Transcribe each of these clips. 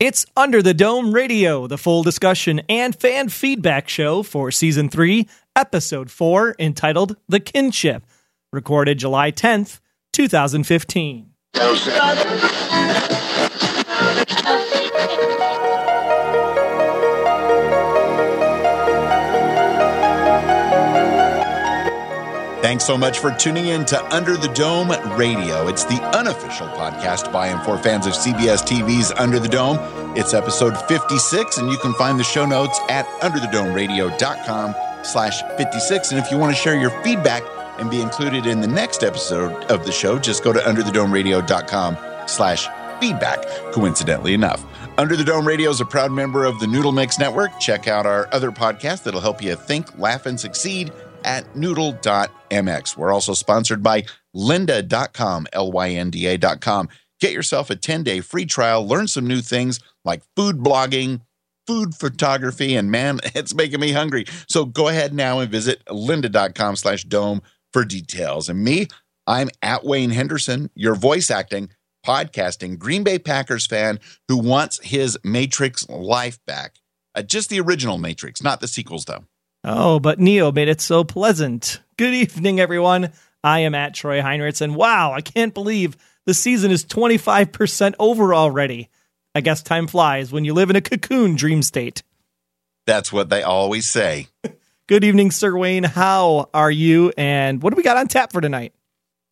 It's Under the Dome Radio, the full discussion and fan feedback show for season 3, episode 4, entitled The Kinship, recorded July 10th, 2015. Thanks so much for tuning in to Under the Dome Radio. It's the unofficial podcast by and for fans of CBS TV's Under the Dome. It's episode 56, and you can find the show notes at underthedomeradio.com slash 56. And if you want to share your feedback and be included in the next episode of the show, just go to underthedomeradio.com slash feedback, coincidentally enough. Under the Dome Radio is a proud member of the Noodle Mix Network. Check out our other podcast that'll help you think, laugh, and succeed at noodle.mx. We're also sponsored by lynda.com, L Y N D A.com. Get yourself a 10 day free trial, learn some new things like food blogging, food photography, and man, it's making me hungry. So go ahead now and visit lynda.com slash dome for details. And me, I'm at Wayne Henderson, your voice acting, podcasting Green Bay Packers fan who wants his Matrix life back. Uh, just the original Matrix, not the sequels, though. Oh, but Neo made it so pleasant. Good evening, everyone. I am at Troy Heinrichs, and wow, I can't believe the season is 25% over already. I guess time flies when you live in a cocoon dream state. That's what they always say. Good evening, Sir Wayne. How are you? And what do we got on tap for tonight?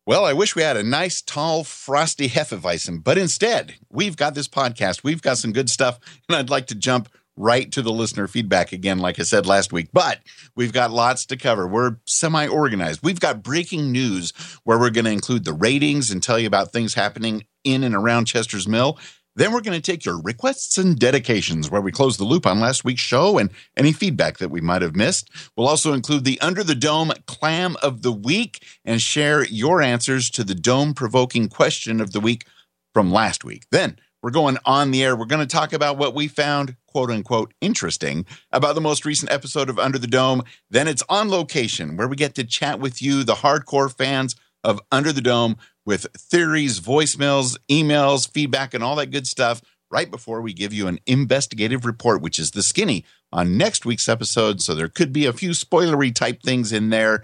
Well, I wish we had a nice, tall, frosty Hefeweizen, but instead, we've got this podcast. We've got some good stuff, and I'd like to jump right to the listener feedback again, like I said last week. But we've got lots to cover. We're semi organized. We've got breaking news where we're going to include the ratings and tell you about things happening in and around Chester's Mill. Then we're going to take your requests and dedications where we close the loop on last week's show and any feedback that we might have missed. We'll also include the Under the Dome Clam of the Week and share your answers to the dome provoking question of the week from last week. Then we're going on the air. We're going to talk about what we found, quote unquote, interesting about the most recent episode of Under the Dome. Then it's on location where we get to chat with you, the hardcore fans of Under the Dome, with theories, voicemails, emails, feedback, and all that good stuff right before we give you an investigative report, which is the skinny on next week's episode. So there could be a few spoilery type things in there.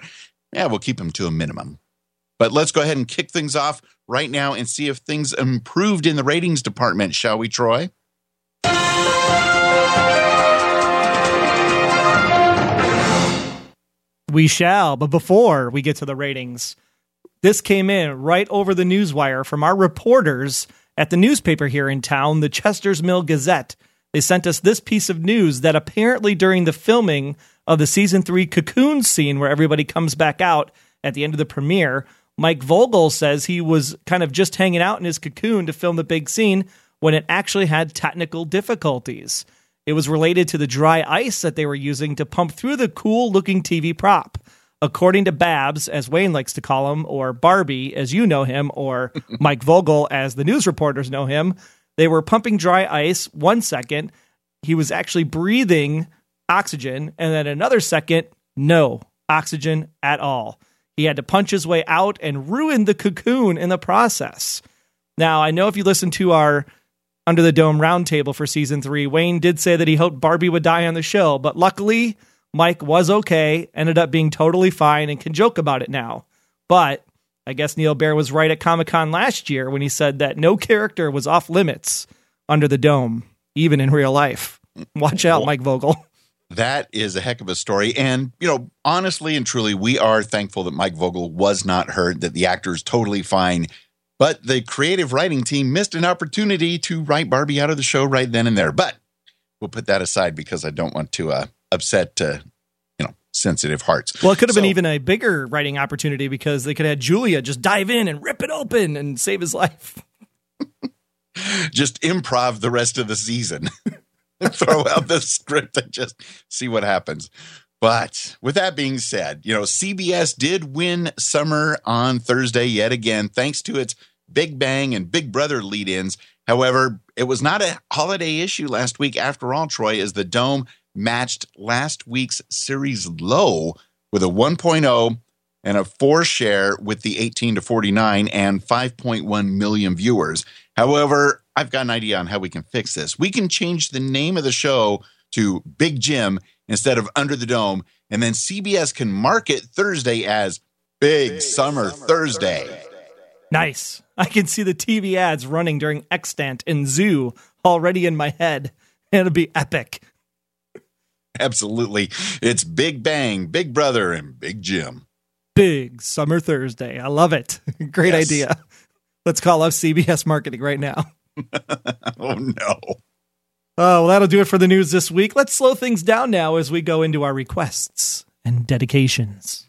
Yeah, we'll keep them to a minimum. But let's go ahead and kick things off right now and see if things improved in the ratings department, shall we, Troy? We shall. But before we get to the ratings, this came in right over the newswire from our reporters at the newspaper here in town, the Chester's Mill Gazette. They sent us this piece of news that apparently during the filming of the season three cocoon scene where everybody comes back out at the end of the premiere, Mike Vogel says he was kind of just hanging out in his cocoon to film the big scene when it actually had technical difficulties. It was related to the dry ice that they were using to pump through the cool looking TV prop. According to Babs, as Wayne likes to call him, or Barbie, as you know him, or Mike Vogel, as the news reporters know him, they were pumping dry ice one second. He was actually breathing oxygen, and then another second, no oxygen at all. He had to punch his way out and ruin the cocoon in the process. Now, I know if you listen to our Under the Dome roundtable for season three, Wayne did say that he hoped Barbie would die on the show, but luckily, Mike was okay, ended up being totally fine, and can joke about it now. But I guess Neil Baer was right at Comic Con last year when he said that no character was off limits under the dome, even in real life. Watch out, Mike Vogel. That is a heck of a story. And, you know, honestly and truly, we are thankful that Mike Vogel was not hurt, that the actor is totally fine. But the creative writing team missed an opportunity to write Barbie out of the show right then and there. But we'll put that aside because I don't want to uh, upset, uh, you know, sensitive hearts. Well, it could have so, been even a bigger writing opportunity because they could have had Julia just dive in and rip it open and save his life. just improv the rest of the season. throw out the script and just see what happens. But with that being said, you know, CBS did win summer on Thursday yet again, thanks to its Big Bang and Big Brother lead ins. However, it was not a holiday issue last week after all, Troy, as the Dome matched last week's series low with a 1.0 and a four share with the 18 to 49 and 5.1 million viewers. However, I've got an idea on how we can fix this. We can change the name of the show to Big Jim instead of Under the Dome, and then CBS can market Thursday as Big, Big Summer, Summer Thursday. Thursday. Nice. I can see the TV ads running during Extant and Zoo already in my head. It'll be epic. Absolutely. It's Big Bang, Big Brother, and Big Jim. Big Summer Thursday. I love it. Great yes. idea. Let's call up CBS Marketing right now. oh, no. Oh, well, that'll do it for the news this week. Let's slow things down now as we go into our requests and dedications.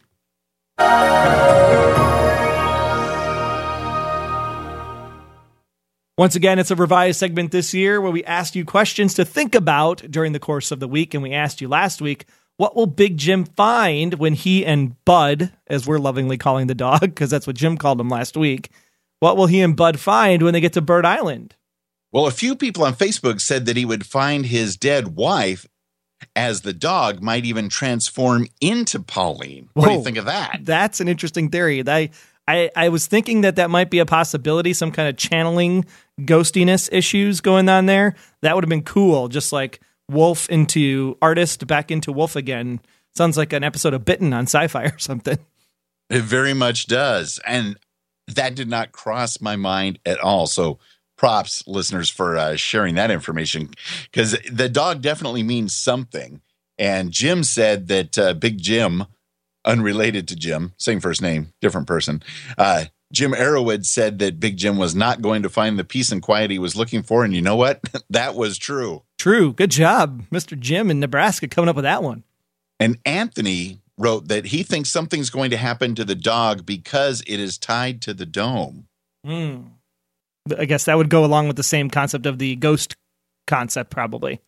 Once again, it's a revised segment this year where we asked you questions to think about during the course of the week. And we asked you last week, what will Big Jim find when he and Bud, as we're lovingly calling the dog, because that's what Jim called him last week, what will he and Bud find when they get to Bird Island? Well, a few people on Facebook said that he would find his dead wife as the dog might even transform into Pauline. What Whoa, do you think of that? That's an interesting theory. I, I, I was thinking that that might be a possibility, some kind of channeling ghostiness issues going on there. That would have been cool. Just like Wolf into artist, back into Wolf again. Sounds like an episode of Bitten on sci fi or something. It very much does. And that did not cross my mind at all. So props, listeners, for uh, sharing that information because the dog definitely means something. And Jim said that uh, Big Jim, unrelated to Jim, same first name, different person, uh, Jim Arrowwood said that Big Jim was not going to find the peace and quiet he was looking for. And you know what? that was true. True. Good job, Mr. Jim in Nebraska, coming up with that one. And Anthony wrote that he thinks something's going to happen to the dog because it is tied to the dome. Mm. I guess that would go along with the same concept of the ghost concept, probably.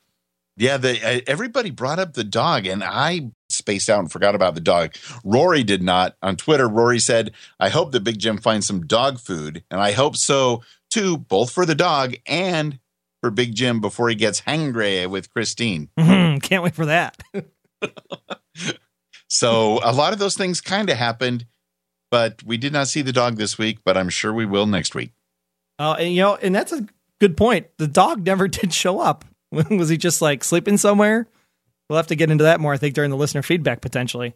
Yeah, the, uh, everybody brought up the dog, and I spaced out and forgot about the dog. Rory did not. On Twitter, Rory said, I hope that Big Jim finds some dog food. And I hope so too, both for the dog and for Big Jim before he gets hangry with Christine. Mm-hmm. Can't wait for that. so a lot of those things kind of happened, but we did not see the dog this week, but I'm sure we will next week. Oh, uh, and you know, and that's a good point. The dog never did show up. Was he just like sleeping somewhere? We'll have to get into that more, I think, during the listener feedback potentially.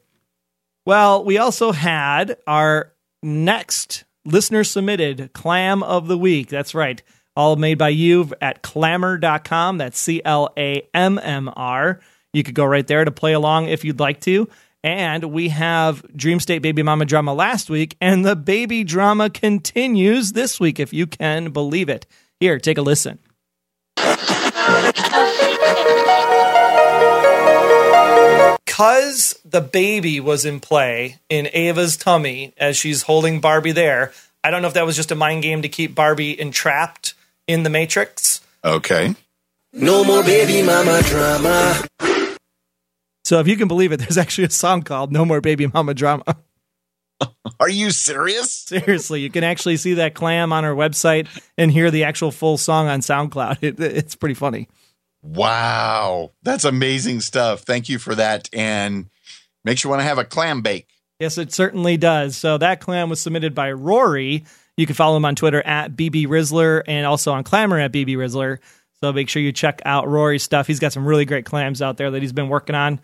Well, we also had our next listener submitted clam of the week. That's right. All made by you at clammr.com. That's C L A M M R. You could go right there to play along if you'd like to. And we have Dream State Baby Mama drama last week, and the baby drama continues this week, if you can believe it. Here, take a listen. because the baby was in play in Ava's tummy as she's holding Barbie there. I don't know if that was just a mind game to keep Barbie entrapped in the Matrix. Okay. No more baby mama drama. So if you can believe it, there's actually a song called No More Baby Mama Drama. Are you serious? Seriously, you can actually see that clam on our website and hear the actual full song on SoundCloud. It, it's pretty funny. Wow. That's amazing stuff. Thank you for that. And makes you want to have a clam bake. Yes, it certainly does. So that clam was submitted by Rory. You can follow him on Twitter at BB Rizzler and also on Clammr at BB Rizzler. So make sure you check out Rory's stuff. He's got some really great clams out there that he's been working on.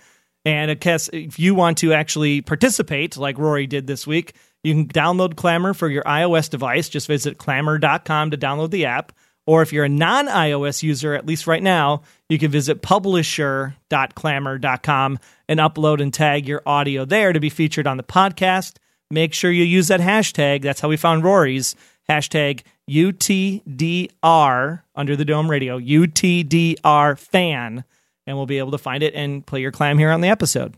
And I guess if you want to actually participate, like Rory did this week, you can download Clammr for your iOS device. Just visit clammr.com to download the app. Or if you're a non iOS user, at least right now, you can visit publisher.clammr.com and upload and tag your audio there to be featured on the podcast. Make sure you use that hashtag. That's how we found Rory's hashtag UTDR under the Dome Radio, UTDR fan, and we'll be able to find it and play your clam here on the episode.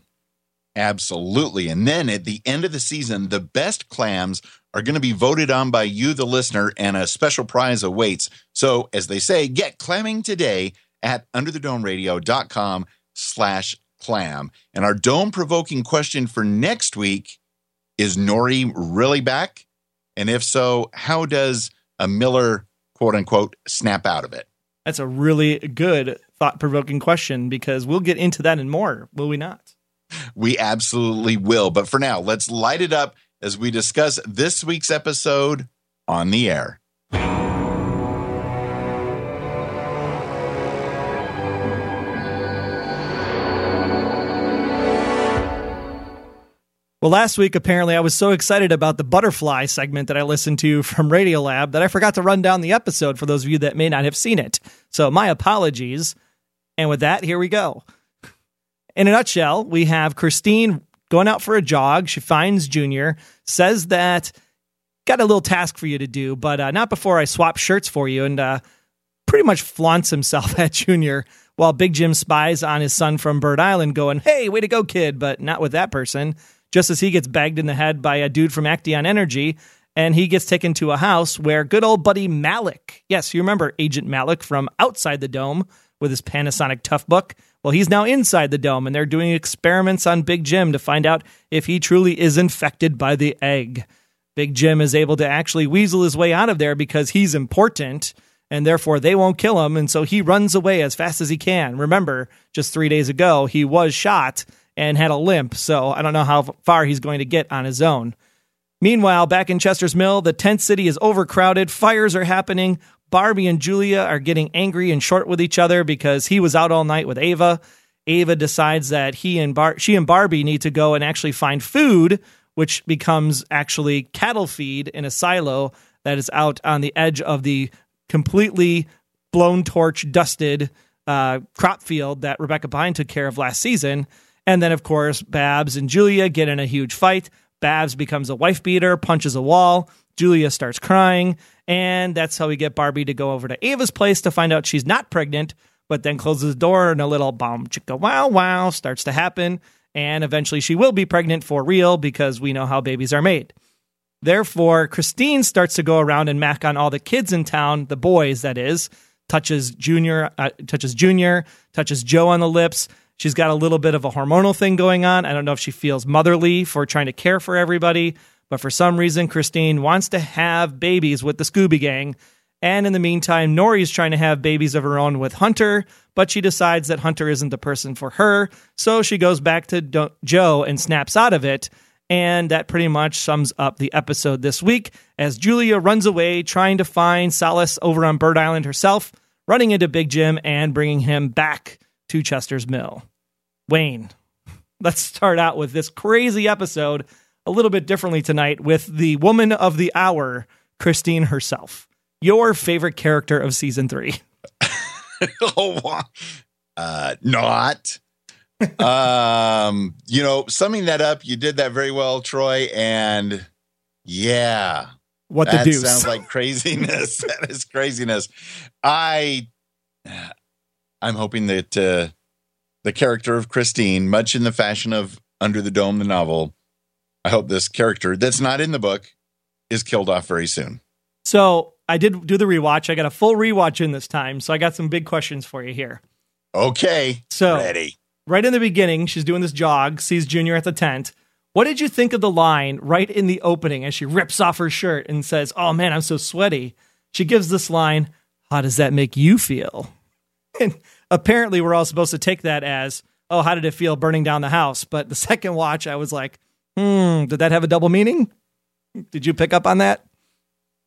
Absolutely. And then at the end of the season, the best clams are going to be voted on by you, the listener, and a special prize awaits. So, as they say, get clamming today at underthedomeradio.com slash clam. And our dome provoking question for next week is Norrie really back? And if so, how does a Miller, quote unquote, snap out of it? That's a really good thought provoking question because we'll get into that and more, will we not? We absolutely will. But for now, let's light it up as we discuss this week's episode on the air. Well, last week, apparently, I was so excited about the butterfly segment that I listened to from Radiolab that I forgot to run down the episode for those of you that may not have seen it. So, my apologies. And with that, here we go. In a nutshell, we have Christine going out for a jog. She finds Junior, says that got a little task for you to do, but uh, not before I swap shirts for you, and uh, pretty much flaunts himself at Junior while Big Jim spies on his son from Bird Island, going, "Hey, way to go, kid!" But not with that person just as he gets bagged in the head by a dude from Aktaion Energy and he gets taken to a house where good old buddy Malik, yes, you remember Agent Malik from outside the dome with his Panasonic Toughbook. Well, he's now inside the dome and they're doing experiments on Big Jim to find out if he truly is infected by the egg. Big Jim is able to actually weasel his way out of there because he's important and therefore they won't kill him. And so he runs away as fast as he can. Remember, just three days ago, he was shot and had a limp, so I don't know how far he's going to get on his own. Meanwhile, back in Chester's Mill, the tent city is overcrowded, fires are happening. Barbie and Julia are getting angry and short with each other because he was out all night with Ava. Ava decides that he and Bar- she and Barbie need to go and actually find food, which becomes actually cattle feed in a silo that is out on the edge of the completely blown torch dusted uh, crop field that Rebecca Pine took care of last season. And then, of course, Babs and Julia get in a huge fight. Babs becomes a wife beater, punches a wall. Julia starts crying. And that's how we get Barbie to go over to Ava's place to find out she's not pregnant, but then closes the door and a little bomb chicka wow wow starts to happen. And eventually she will be pregnant for real because we know how babies are made. Therefore, Christine starts to go around and mac on all the kids in town, the boys, that is, touches Junior, uh, touches Junior, touches Joe on the lips, She's got a little bit of a hormonal thing going on. I don't know if she feels motherly for trying to care for everybody, but for some reason, Christine wants to have babies with the Scooby Gang. And in the meantime, Norrie's trying to have babies of her own with Hunter, but she decides that Hunter isn't the person for her. So she goes back to Do- Joe and snaps out of it. And that pretty much sums up the episode this week as Julia runs away trying to find solace over on Bird Island herself, running into Big Jim and bringing him back to Chester's Mill. Wayne, let's start out with this crazy episode a little bit differently tonight with the woman of the hour, Christine herself. Your favorite character of season three? oh, uh, not. um, you know, summing that up, you did that very well, Troy. And yeah, what the deuce sounds like craziness. that is craziness. I, I'm hoping that uh, the character of Christine, much in the fashion of Under the Dome, the novel. I hope this character that's not in the book is killed off very soon. So I did do the rewatch. I got a full rewatch in this time. So I got some big questions for you here. Okay. So ready. Right in the beginning, she's doing this jog, sees Junior at the tent. What did you think of the line right in the opening as she rips off her shirt and says, Oh man, I'm so sweaty? She gives this line, How does that make you feel? And apparently we're all supposed to take that as, oh, how did it feel burning down the house? But the second watch, I was like, hmm, did that have a double meaning? Did you pick up on that?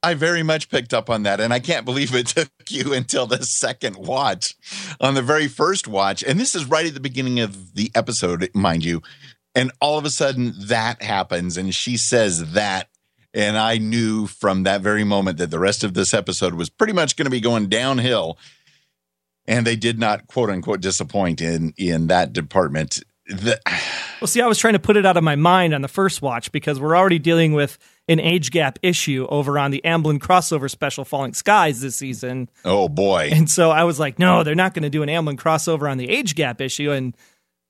I very much picked up on that. And I can't believe it took you until the second watch. On the very first watch, and this is right at the beginning of the episode, mind you. And all of a sudden that happens, and she says that. And I knew from that very moment that the rest of this episode was pretty much going to be going downhill and they did not quote unquote disappoint in in that department. The, well, see, I was trying to put it out of my mind on the first watch because we're already dealing with an age gap issue over on the Amblin crossover special Falling Skies this season. Oh boy. And so I was like, no, they're not going to do an Amblin crossover on the age gap issue and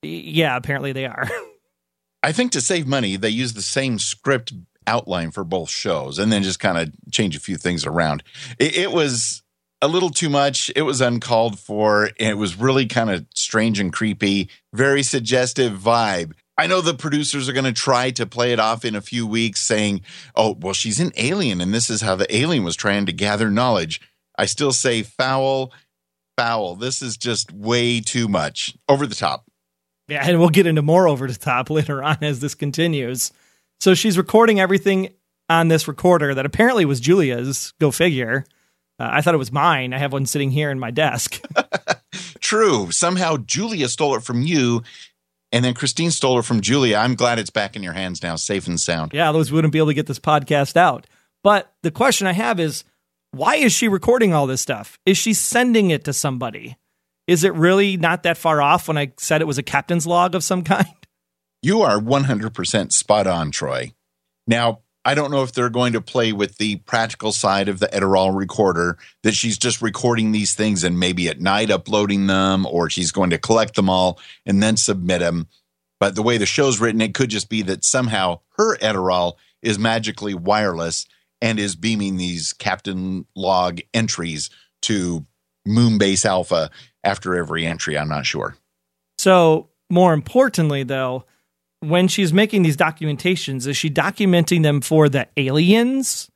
yeah, apparently they are. I think to save money, they use the same script outline for both shows and then just kind of change a few things around. It, it was a little too much. It was uncalled for. It was really kind of strange and creepy, very suggestive vibe. I know the producers are going to try to play it off in a few weeks saying, oh, well, she's an alien and this is how the alien was trying to gather knowledge. I still say foul, foul. This is just way too much over the top. Yeah, and we'll get into more over the top later on as this continues. So she's recording everything on this recorder that apparently was Julia's, go figure. Uh, I thought it was mine. I have one sitting here in my desk. True. Somehow Julia stole it from you And then Christine stole it from Julia. I'm glad it's back in your hands now, safe and sound. Yeah, those wouldn't be able to get this podcast out. But the question I have is why is she recording all this stuff? Is she sending it to somebody? Is it really not that far off when I said it was a captain's log of some kind? You are 100% spot on, Troy. Now, I don't know if they're going to play with the practical side of the Edirol recorder, that she's just recording these things and maybe at night uploading them, or she's going to collect them all and then submit them. But the way the show's written, it could just be that somehow her Edirol is magically wireless and is beaming these captain log entries to Moonbase Alpha after every entry. I'm not sure. So, more importantly, though, when she's making these documentations, is she documenting them for the aliens?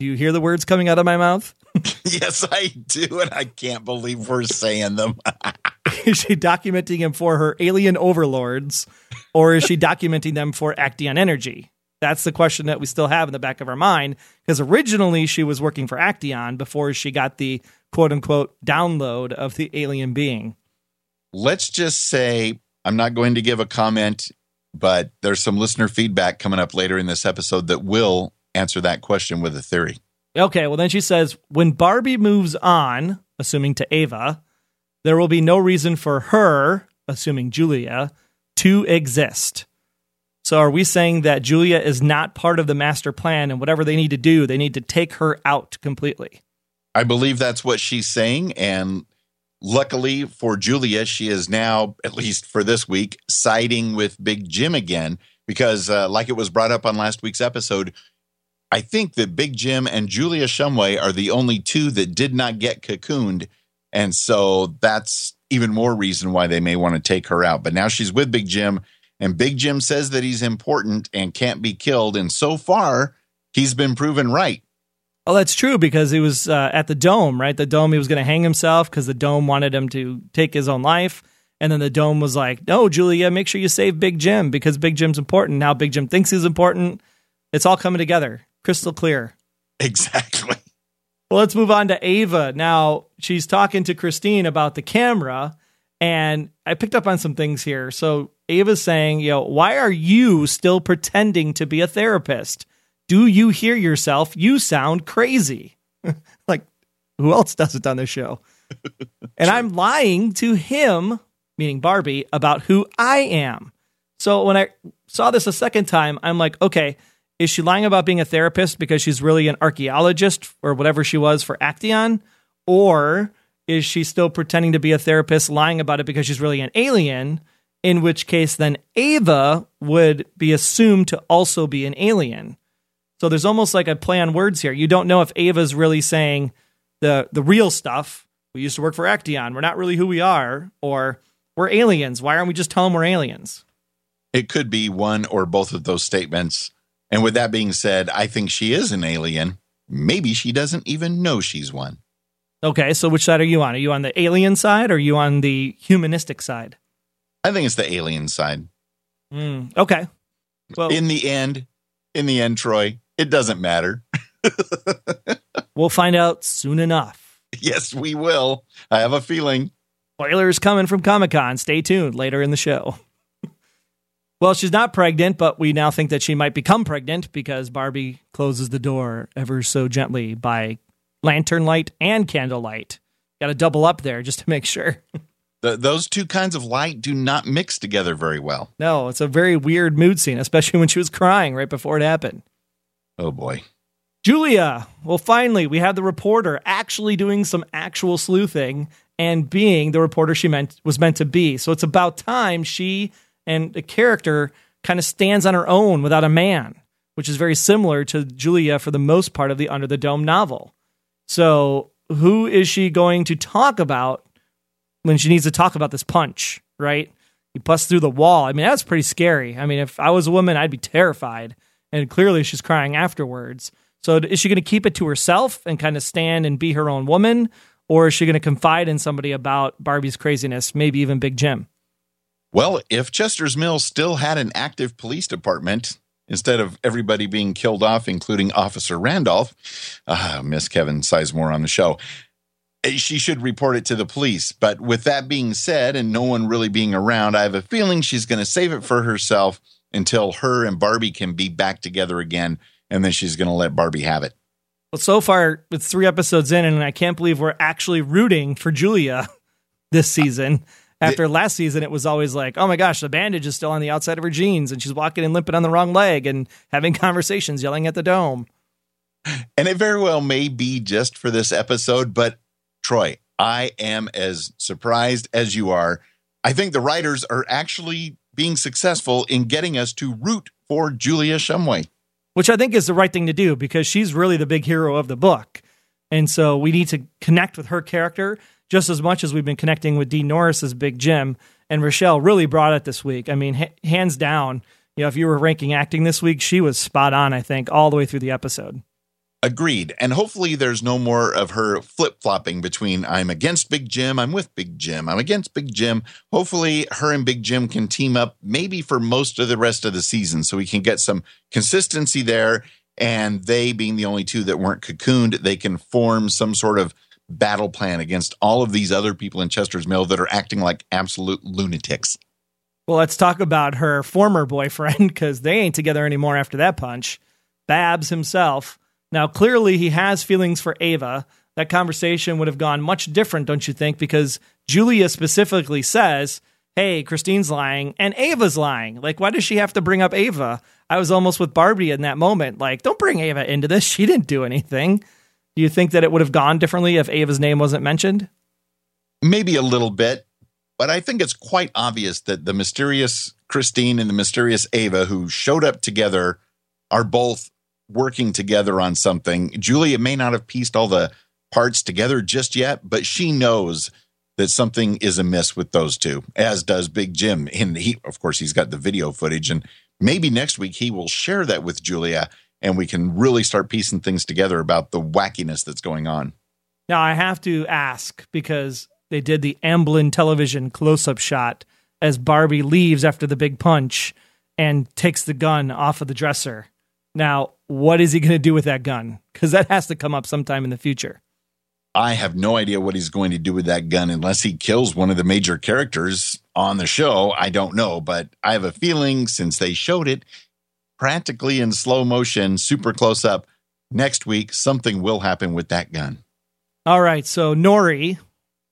Do you hear the words coming out of my mouth? yes, I do, and I can't believe we're saying them. is she documenting them for her alien overlords, or is she documenting them for Aktaion Energy? That's the question that we still have in the back of our mind because originally she was working for Aktaion before she got the quote unquote download of the alien being. Let's just say I'm not going to give a comment but there's some listener feedback coming up later in this episode that will answer that question with a theory. Okay, well, then she says when Barbie moves on, assuming to Ava, there will be no reason for her, assuming Julia, to exist. So are we saying that Julia is not part of the master plan and whatever they need to do, they need to take her out completely? I believe that's what she's saying. And Luckily for Julia, she is now, at least for this week, siding with Big Jim again because, uh, like it was brought up on last week's episode, I think that Big Jim and Julia Shumway are the only two that did not get cocooned. And so that's even more reason why they may want to take her out. But now she's with Big Jim, and Big Jim says that he's important and can't be killed. And so far, he's been proven right. Oh, that's true because he was uh, at the dome, right? The dome, he was going to hang himself because the dome wanted him to take his own life. And then the dome was like, no, Julia, make sure you save Big Jim because Big Jim's important. Now Big Jim thinks he's important. It's all coming together, crystal clear. Exactly. Well, let's move on to Ava. Now, she's talking to Christine about the camera, and I picked up on some things here. So, Ava's saying, you know, why are you still pretending to be a therapist? Do you hear yourself? You sound crazy. like, who else does it on this show? and I'm lying to him, meaning Barbie, about who I am. So when I saw this a second time, I'm like, okay, is she lying about being a therapist because she's really an archaeologist or whatever she was for Aktaion? Or is she still pretending to be a therapist, lying about it because she's really an alien? In which case, then Ava would be assumed to also be an alien. So there's almost like a play on words here. You don't know if Ava's really saying the the real stuff. We used to work for Aktaion. We're not really who we are, or we're aliens. Why aren't we just telling we're aliens? It could be one or both of those statements. And with that being said, I think she is an alien. Maybe she doesn't even know she's one. Okay, so which side are you on? Are you on the alien side or are you on the humanistic side? I think it's the alien side. Mm, okay. Well, in the end, in the end, Troy, it doesn't matter. we'll find out soon enough. Yes, we will. I have a feeling. Spoilers coming from Comic Con. Stay tuned later in the show. well, she's not pregnant, but we now think that she might become pregnant because Barbie closes the door ever so gently by lantern light and candlelight. Got to double up there just to make sure. The, those two kinds of light do not mix together very well. No, it's a very weird mood scene, especially when she was crying right before it happened. Oh boy. Julia. Well, finally, we have the reporter actually doing some actual sleuthing and being the reporter she meant was meant to be. So it's about time she and the character kind of stands on her own without a man, which is very similar to Julia for the most part of the Under the Dome novel. So who is she going to talk about when she needs to talk about this punch, right? He busts through the wall. I mean, that's pretty scary. I mean, if I was a woman, I'd be terrified and clearly she's crying afterwards. So is she going to keep it to herself and kind of stand and be her own woman, or is she going to confide in somebody about Barbie's craziness, maybe even Big Jim? Well, if Chester's Mill still had an active police department, instead of everybody being killed off, including Officer Randolph, uh, Miss Kevin Sizemore on the show, she should report it to the police. But with that being said, and no one really being around, I have a feeling she's going to save it for herself until her and Barbie can be back together again. And then she's going to let Barbie have it. Well, so far it's three episodes in, and I can't believe we're actually rooting for Julia this season. After last season, it was always like, oh my gosh, the bandage is still on the outside of her jeans, and she's walking and limping on the wrong leg and having conversations, yelling at the dome. And it very well may be just for this episode, but Troy, I am as surprised as you are. I think the writers are actually being successful in getting us to root for Julia Shumway. Which I think is the right thing to do because she's really the big hero of the book. And so we need to connect with her character just as much as we've been connecting with Dean Norris's Big Jim. And Rachelle really brought it this week. I mean, ha- hands down, you know, if you were ranking acting this week, she was spot on, I think, all the way through the episode. Agreed. And hopefully there's no more of her flip flopping between I'm against Big Jim, I'm with Big Jim, I'm against Big Jim. Hopefully her and Big Jim can team up maybe for most of the rest of the season so we can get some consistency there. And they being the only two that weren't cocooned, they can form some sort of battle plan against all of these other people in Chester's Mill that are acting like absolute lunatics. Well, let's talk about her former boyfriend because they ain't together anymore after that punch. Babs himself now, clearly, he has feelings for Ava. That conversation would have gone much different, don't you think? Because Julia specifically says, Hey, Christine's lying and Ava's lying. Like, why does she have to bring up Ava? I was almost with Barbie in that moment. Like, don't bring Ava into this. She didn't do anything. Do you think that it would have gone differently if Ava's name wasn't mentioned? Maybe a little bit, but I think it's quite obvious that the mysterious Christine and the mysterious Ava who showed up together are both working together on something. Julia may not have pieced all the parts together just yet, but she knows that something is amiss with those two, as does Big Jim. And he, of course, he's got the video footage, and maybe next week he will share that with Julia, and we can really start piecing things together about the wackiness that's going on. Now, I have to ask because they did the Amblin television close up shot as Barbie leaves after the big punch and takes the gun off of the dresser. Now, what is he going to do with that gun? Because that has to come up sometime in the future. I have no idea what he's going to do with that gun unless he kills one of the major characters on the show. I don't know, but I have a feeling since they showed it practically in slow motion, super close up, next week something will happen with that gun. All right, so Norrie,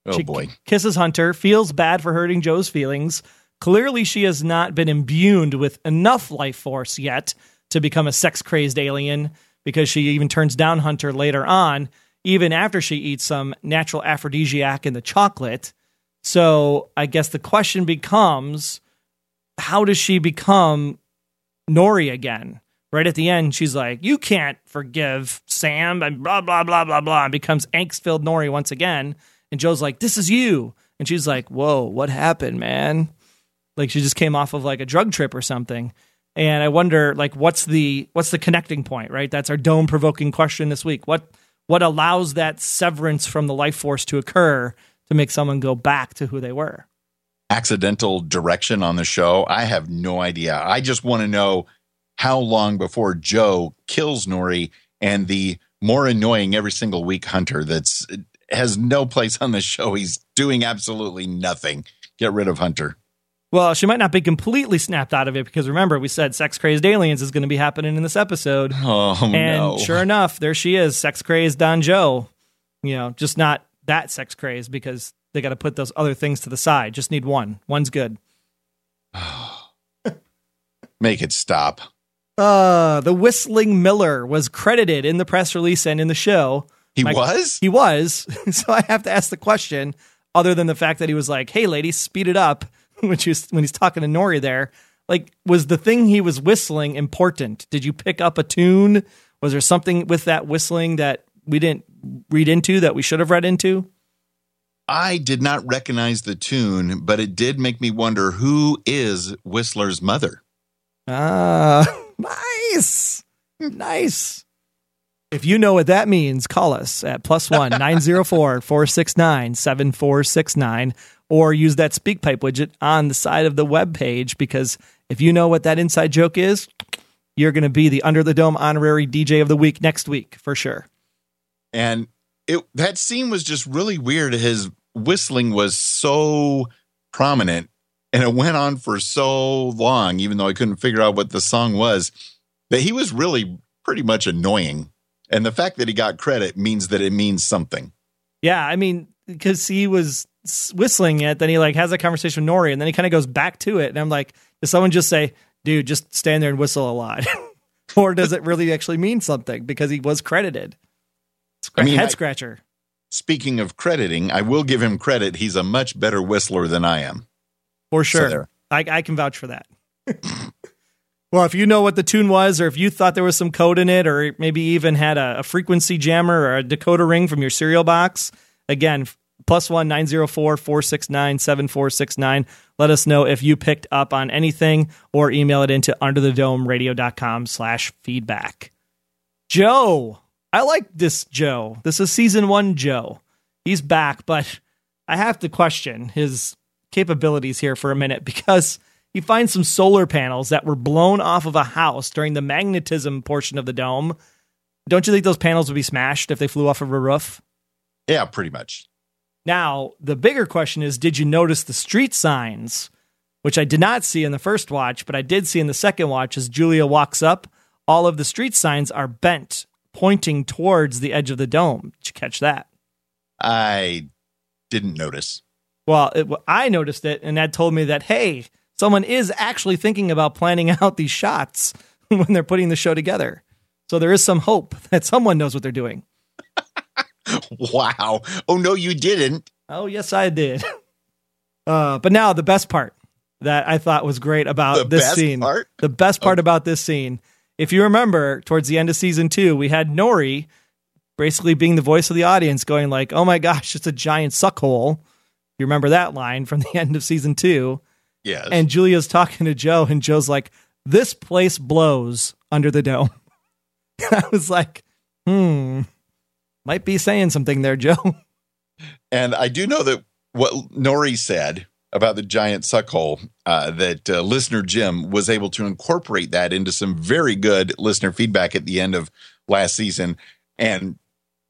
oh boy, kisses Hunter, feels bad for hurting Joe's feelings. Clearly, she has not been imbued with enough life force yet to become a sex crazed alien because she even turns down Hunter later on, even after she eats some natural aphrodisiac in the chocolate. So I guess the question becomes how does she become Norrie again? Right at the end, she's like, You can't forgive Sam, and blah, blah, blah, blah, blah, and becomes angst filled Norrie once again. And Joe's like, This is you. And she's like, Whoa, what happened, man? Like she just came off of like a drug trip or something and I wonder like what's the what's the connecting point, right? That's our dome provoking question this week. What what allows that severance from the life force to occur to make someone go back to who they were? Accidental direction on the show. I have no idea. I just want to know how long before Joe kills Norrie and the more annoying every single week hunter that's has no place on the show. He's doing absolutely nothing. Get rid of Hunter. Well, she might not be completely snapped out of it because remember, we said sex crazed aliens is going to be happening in this episode. Oh, and no. sure enough, there she is, sex crazed Don Joe. You know, just not that sex crazed because they got to put those other things to the side. Just need one. One's good. Make it stop. Uh, the Whistling Miller was credited in the press release and in the show. He My- was? He was. so I have to ask the question, other than the fact that he was like, hey, lady, speed it up. Which is when he's talking to Norrie there. Like, was the thing he was whistling important? Did you pick up a tune? Was there something with that whistling that we didn't read into that we should have read into? I did not recognize the tune, but it did make me wonder who is Whistler's mother? Ah, nice. Nice. If you know what that means, call us at plus one 904 469 7469 or use that SpeakPipe widget on the side of the web page because if you know what that inside joke is, you're going to be the Under the Dome honorary DJ of the week next week for sure. And it that scene was just really weird. His whistling was so prominent and it went on for so long, even though I couldn't figure out what the song was, that he was really pretty much annoying. And the fact that he got credit means that it means something. Yeah, I mean, because he was whistling it, then he like has a conversation with Norrie, and then he kind of goes back to it, and I'm like, does someone just say, "Dude, just stand there and whistle a lot," or does it really actually mean something because he was credited? I mean, head I- scratcher. Speaking of crediting, I will give him credit. He's a much better whistler than I am. For sure. there. I, I can vouch for that. well, if you know what the tune was, or if you thought there was some code in it, or maybe even had a, a frequency jammer or a decoder ring from your cereal box, again, plus one nine zero four four six nine seven four six nine. Let us know if you picked up on anything or email it into underthedomeradio.com slash feedback. Joe. I like this Joe. This is season one Joe. He's back, but I have to question his capabilities here for a minute because he finds some solar panels that were blown off of a house during the magnetism portion of the dome. Don't you think those panels would be smashed if they flew off of a roof? Yeah, pretty much. Now, the bigger question is did you notice the street signs, which I did not see in the first watch, but I did see in the second watch as Julia walks up? All of the street signs are bent, pointing towards the edge of the dome. Did you catch that? I didn't notice. Well, it, I noticed it, and that told me that, hey, someone is actually thinking about planning out these shots when they're putting the show together. So there is some hope that someone knows what they're doing. Wow. Oh, no, you didn't. Oh, yes, I did. Uh, but now the best part that I thought was great about The this scene. part? The best part about this scene. If you remember, towards the end of season two, we had Norrie basically being the voice of the audience, going like, "Oh my gosh, it's a giant suckhole." You remember that line from the end of season two? Yes. And Julia's talking to Joe, and Joe's like, "This place blows under the dome." I was like, "Hmm, might be saying something there, Joe." And I do know that what Norrie said about the giant suckhole, uh, that uh, listener Jim was able to incorporate that into some very good listener feedback at the end of last season. And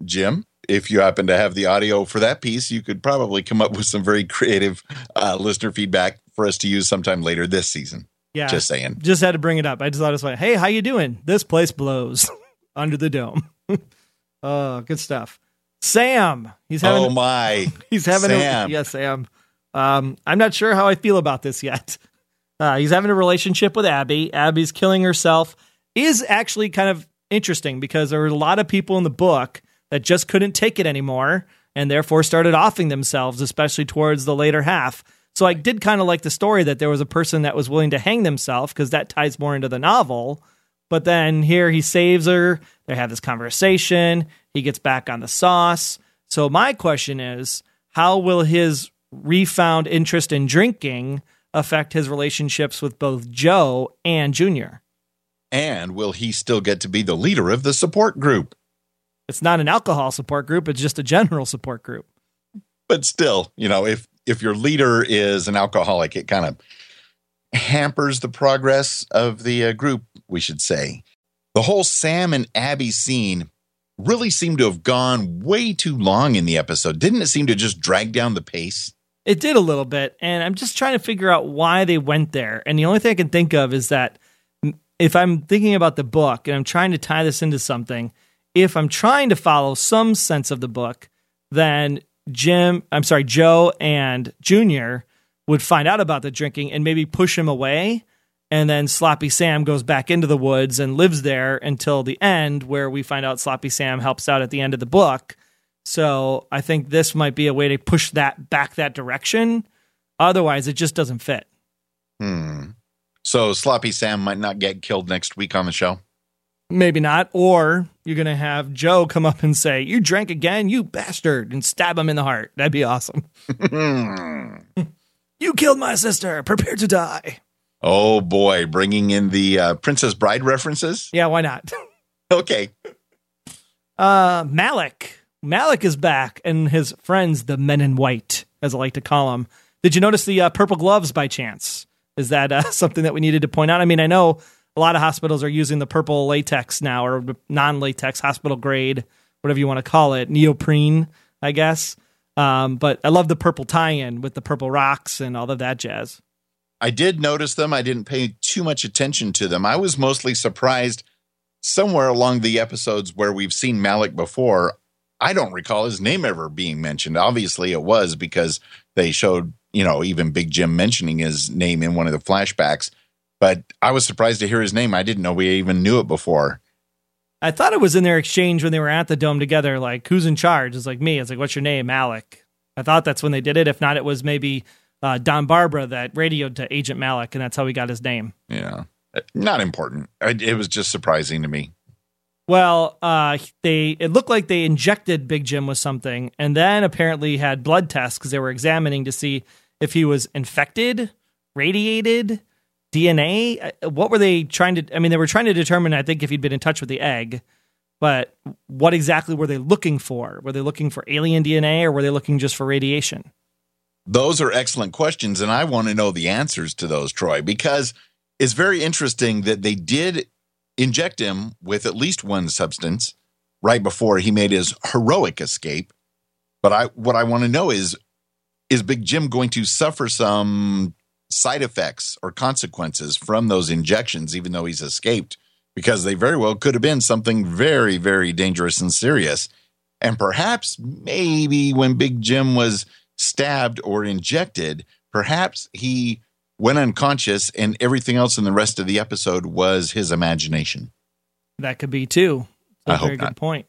Jim, if you happen to have the audio for that piece, you could probably come up with some very creative uh, listener feedback for us to use sometime later this season. Yeah, Just saying. just had to bring it up. I just thought it was like, "Hey, how you doing? This place blows under the dome." oh, good stuff. Sam, he's having oh my! he's having Sam. a yeah, Sam. Um, I'm not sure how I feel about this yet. Uh, he's having a relationship with Abby. Abby's killing herself. Is actually kind of interesting because there were a lot of people in the book that just couldn't take it anymore and therefore started offing themselves, especially towards the later half. So I did kind of like the story that there was a person that was willing to hang themselves because that ties more into the novel. But then here he saves her. They have this conversation. He gets back on the sauce. So my question is, how will his refound interest in drinking affect his relationships with both Joe and Junior? And will he still get to be the leader of the support group? It's not an alcohol support group, it's just a general support group. but still, you know, if if your leader is an alcoholic, it kind of hampers the progress of the uh, group. We should say the whole Sam and Abby scene really seemed to have gone way too long in the episode. Didn't it seem to just drag down the pace? It did a little bit, and I'm just trying to figure out why they went there. And the only thing I can think of is that if I'm thinking about the book and I'm trying to tie this into something, if I'm trying to follow some sense of the book, then Jim, I'm sorry, Joe and Junior would find out about the drinking and maybe push him away. And then Sloppy Sam goes back into the woods and lives there until the end, where we find out Sloppy Sam helps out at the end of the book. So I think this might be a way to push that back that direction. Otherwise, it just doesn't fit. Hmm. So Sloppy Sam might not get killed next week on the show. Maybe not. Or you're going to have Joe come up and say, You drank again, you bastard, and stab him in the heart. That'd be awesome. you killed my sister. Prepare to die. oh boy, bringing in the uh, Princess Bride references. Yeah, why not? Okay. Uh, Malik. Malik is back, and his friends, the men in white, as I like to call them. Did you notice the uh, purple gloves by chance? Is that uh, something that we needed to point out? I mean, I know a lot of hospitals are using the purple latex now, or non latex hospital grade whatever you want to call it, neoprene, I guess. Um, but I love the purple tie-in with the purple rocks and all of that jazz. I did notice them. I didn't pay too much attention to them. I was mostly surprised somewhere along the episodes where we've seen Malik before. I don't recall his name ever being mentioned. Obviously, it was because they showed, you know, even Big Jim mentioning his name in one of the flashbacks. But I was surprised to hear his name. I didn't know we even knew it before. I thought it was in their exchange when they were at the dome together. Like, who's in charge? It's like me. It's like, what's your name, Malik? I thought that's when they did it. If not, it was maybe uh, Don Barbara that radioed to Agent Malik, and that's how he got his name. Yeah, not important. it was just surprising to me. Well, uh, they it looked like they injected Big Jim with something, and then apparently had blood tests because they were examining to see if he was infected, radiated, DNA. Uh, what were they trying to? I mean, they were trying to determine. I think if he'd been in touch with the egg, but what exactly were they looking for? Were they looking for alien DNA, or were they looking just for radiation? Those are excellent questions, and I want to know the answers to those, Troy, because it's very interesting that they did inject him with at least one substance right before he made his heroic escape. But I what I want to know is is Big Jim going to suffer some side effects or consequences from those injections, even though he's escaped? Because they very well could have been something very, very dangerous and serious. And perhaps, maybe when Big Jim was stabbed or injected, perhaps he went unconscious and everything else in the rest of the episode was his imagination. That could be too. That's a very good point.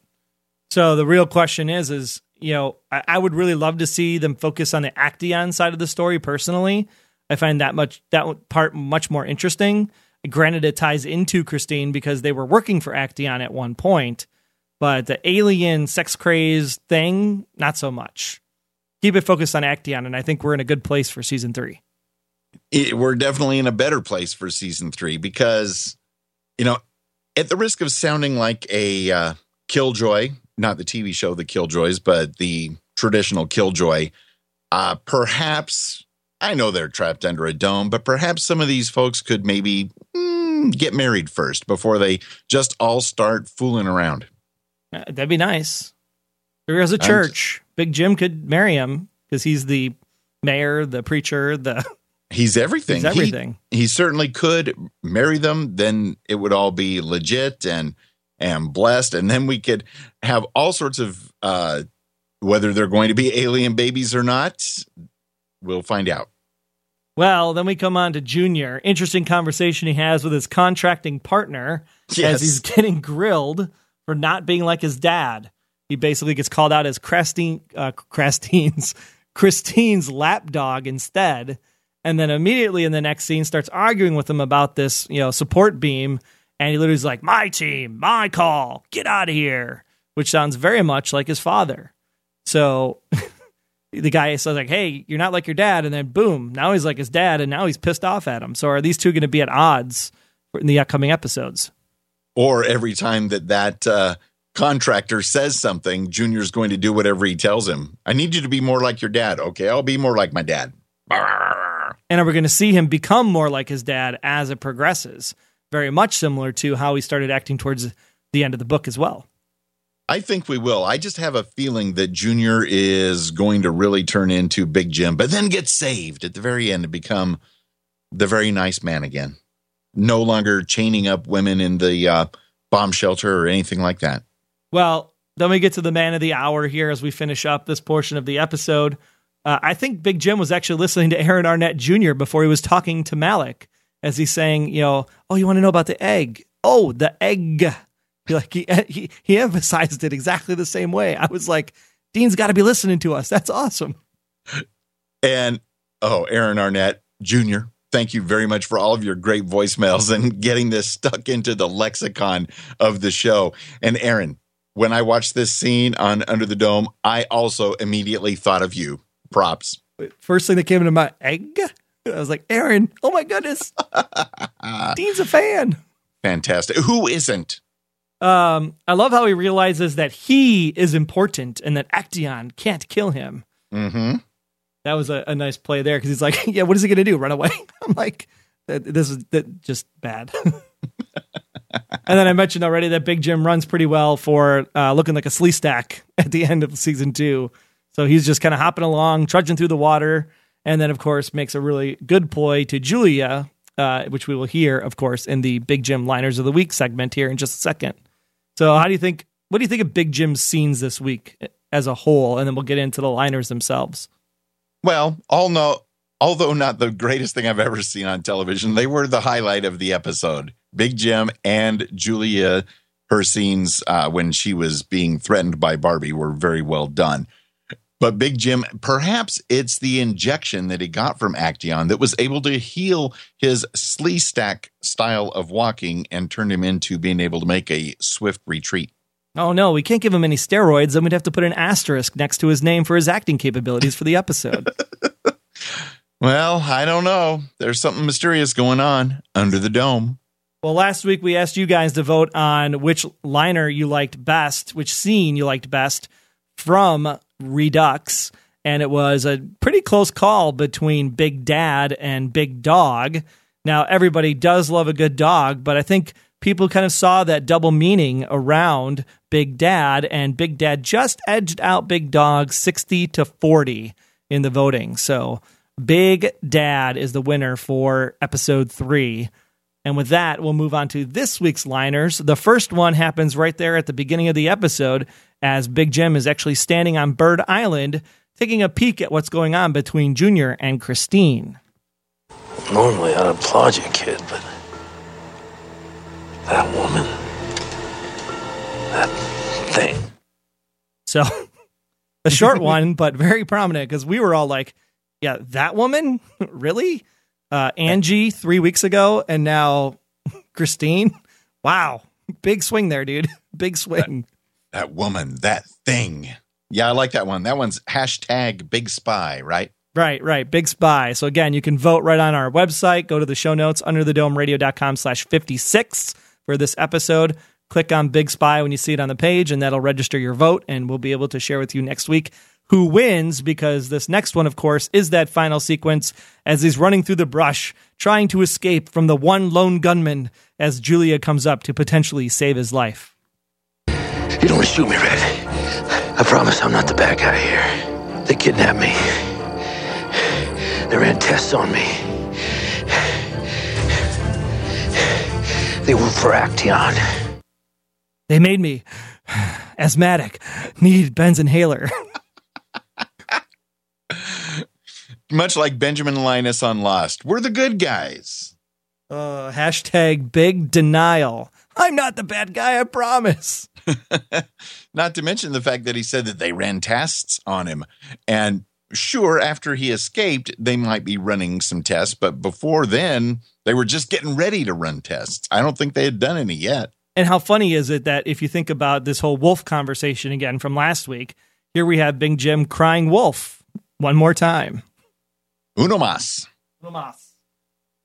So the real question is, is you know, I, I, would really love to see them focus on the Aktaion side of the story. Personally, I find that much that part much more interesting. Granted, it ties into Christine because they were working for Aktaion at one point, but the alien sex craze thing, not so much keep it focused on Aktaion, and I think we're in a good place for season three. It, we're definitely in a better place for season three because, you know, at the risk of sounding like a uh, Killjoy, not the TV show The Killjoys, but the traditional Killjoy, uh, perhaps I know they're trapped under a dome, but perhaps some of these folks could maybe mm, get married first before they just all start fooling around. Uh, that'd be nice. There is a church. Big Jim could marry him because he's the mayor, the preacher, the He's everything. He's everything. He, he, certainly could marry them. Then it would all be legit and and blessed, and then we could have all sorts of uh, whether they're going to be alien babies or not. We'll find out. Well, then we come on to Junior. Interesting conversation he has with his contracting partner yes. as he's getting grilled for not being like his dad he basically gets called out as Christine, uh, Christine's, Christine's lapdog instead. And then immediately in the next scene starts arguing with him about this, you know, support beam. And he literally's like, my team, my call, get out of here, which sounds very much like his father. So the guy says like, hey, you're not like your dad. And then boom, now he's like his dad. And now he's pissed off at him. So are these two going to be at odds in the upcoming episodes? Or every time that that, uh, contractor says something, Junior's going to do whatever he tells him. I need you to be more like your dad. Okay, I'll be more like my dad. And are we going to see him become more like his dad as it progresses? Very much similar to how he started acting towards the end of the book as well. I think we will. I just have a feeling that Junior is going to really turn into Big Jim, but then get saved at the very end to become the very nice man again. No longer chaining up women in the uh, bomb shelter or anything like that. Well, then we get to the man of the hour here as we finish up this portion of the episode. Uh, I think Big Jim was actually listening to Aaron Arnett Jr. before he was talking to Malik as he's saying, you know, oh, you want to know about the egg? Oh, the egg. Like he, he, he emphasized it exactly the same way. I was like, Dean's got to be listening to us. That's awesome. And oh, Aaron Arnett Jr., thank you very much for all of your great voicemails and getting this stuck into the lexicon of the show. And Aaron, when I watched this scene on Under the Dome, I also immediately thought of you. Props. First thing that came into my egg, I was like, Aaron, oh my goodness. Dean's a fan. Fantastic. Who isn't? Um, I love how he realizes that he is important and that Aktaion can't kill him. Mm-hmm. That was a, a nice play there because he's like, yeah, what is he going to do? Run away? I'm like, this is that, just bad. and then I mentioned already that Big Jim runs pretty well for uh, looking like a Sleestak at the end of season two. So he's just kind of hopping along, trudging through the water, and then of course makes a really good ploy to Julia, uh, which we will hear, of course, in the Big Jim Liners of the Week segment here in just a second. So how do you think? What do you think of Big Jim's scenes this week as a whole? And then we'll get into the liners themselves. Well, all no, although not the greatest thing I've ever seen on television, they were the highlight of the episode. Big Jim and Julia, her scenes uh, when she was being threatened by Barbie were very well done. But Big Jim, perhaps it's the injection that he got from Aktaion that was able to heal his Sleestak style of walking and turn him into being able to make a swift retreat. Oh no, we can't give him any steroids. Then we'd have to put an asterisk next to his name for his acting capabilities for the episode. well, I don't know. There's something mysterious going on under the dome. Well, last week we asked you guys to vote on which liner you liked best, which scene you liked best from Redux. And it was a pretty close call between Big Dad and Big Dog. Now, everybody does love a good dog, but I think people kind of saw that double meaning around Big Dad, and Big Dad just edged out Big Dog 60 to 40 in the voting. So, Big Dad is the winner for episode three. And with that, we'll move on to this week's liners. The first one happens right there at the beginning of the episode as Big Jim is actually standing on Bird Island taking a peek at what's going on between Junior and Christine. Normally I'd applaud you, kid, but that woman, that thing. So, a short one, but very prominent because we were all like, yeah, that woman? really? Uh, Angie three weeks ago, and now Christine? Wow. Big swing there, dude. Big swing. That, that woman, that thing. Yeah, I like that one. That one's hashtag big spy, right? Right, right. Big spy. So again, you can vote right on our website. Go to the show notes under the domeradio.com slash 56 for this episode. Click on Big Spy when you see it on the page, and that'll register your vote, and we'll be able to share with you next week who wins because this next one, of course, is that final sequence as he's running through the brush, trying to escape from the one lone gunman as Julia comes up to potentially save his life. You don't want to shoot me, Red. I promise I'm not the bad guy here. They kidnapped me. They ran tests on me. They work for Aktaion. They made me asthmatic, need Ben's inhaler. Much like Benjamin Linus on Lost, we're the good guys. Uh, hashtag big denial. I'm not the bad guy, I promise. not to mention the fact that he said that they ran tests on him. And sure, after he escaped, they might be running some tests, but before then, they were just getting ready to run tests. I don't think they had done any yet. And how funny is it that if you think about this whole wolf conversation again from last week, here we have Big Jim crying wolf one more time. Uno mas. Uno mas.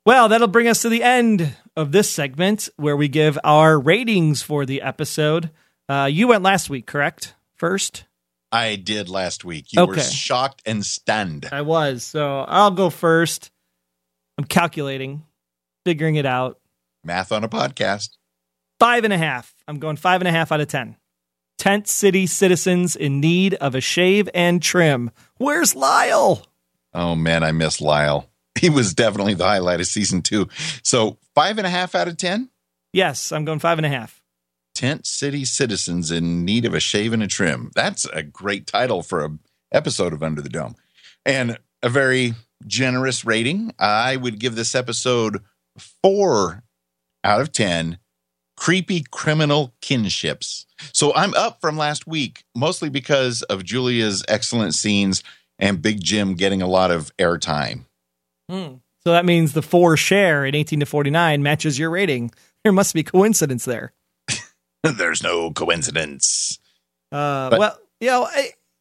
Well, that'll bring us to the end of this segment where we give our ratings for the episode. Uh, you went last week, correct? First? I did last week. You okay. were shocked and stunned. I was. So I'll go first. I'm calculating, figuring it out. Math on a podcast. Five and a half. I'm going five and a half out of 10. Tent City citizens in need of a shave and trim. Where's Lyle? Oh, man, I miss Lyle. He was definitely the highlight of season two. So five and a half out of 10? Yes, I'm going five and a half. Tent City citizens in need of a shave and a trim. That's a great title for a episode of Under the Dome. And a very generous rating. I would give this episode four out of 10 creepy criminal kinships. So I'm up from last week, mostly because of Julia's excellent scenes and Big Jim getting a lot of airtime. Hmm. So that means the four share in 18 to 49 matches your rating. There must be coincidence there. There's no coincidence. Uh, but, well, you know,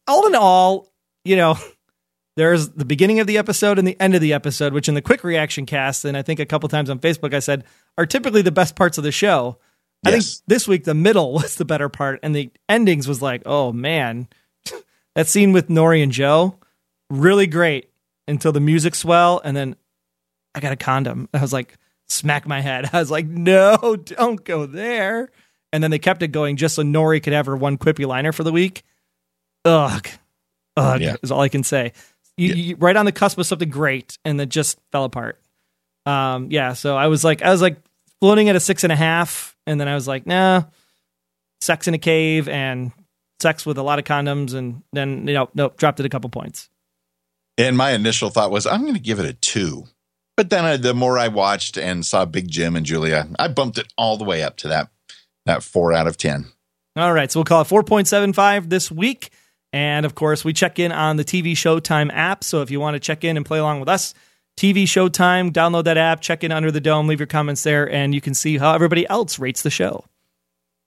all in all, you know, there's the beginning of the episode and the end of the episode, which in the quick reaction cast, and I think a couple times on Facebook, I said are typically the best parts of the show. Yes. I think this week the middle was the better part, and the endings was like, oh man, that scene with Norrie and Joe, really great until the music swell, and then I got a condom. I was like, smack my head. I was like, no, don't go there. And then they kept it going just so Norrie could have her one quippy liner for the week. Ugh. Ugh, Yeah. is all I can say. You, Yeah. you right on the cusp of something great, and then just fell apart. Um, yeah, so I was like, I was like floating at a six and a half, and then I was like, nah, sex in a cave and sex with a lot of condoms, and then you know, nope, dropped it a couple points. And my initial thought was, I'm going to give it a two. But then I, the more I watched and saw Big Jim and Julia, I bumped it all the way up to that that four out of ten. All right, so we'll call it 4.75 this week. And of course, we check in on the TV Showtime app. So if you want to check in and play along with us, TV Showtime, download that app, check in under the dome, leave your comments there, and you can see how everybody else rates the show.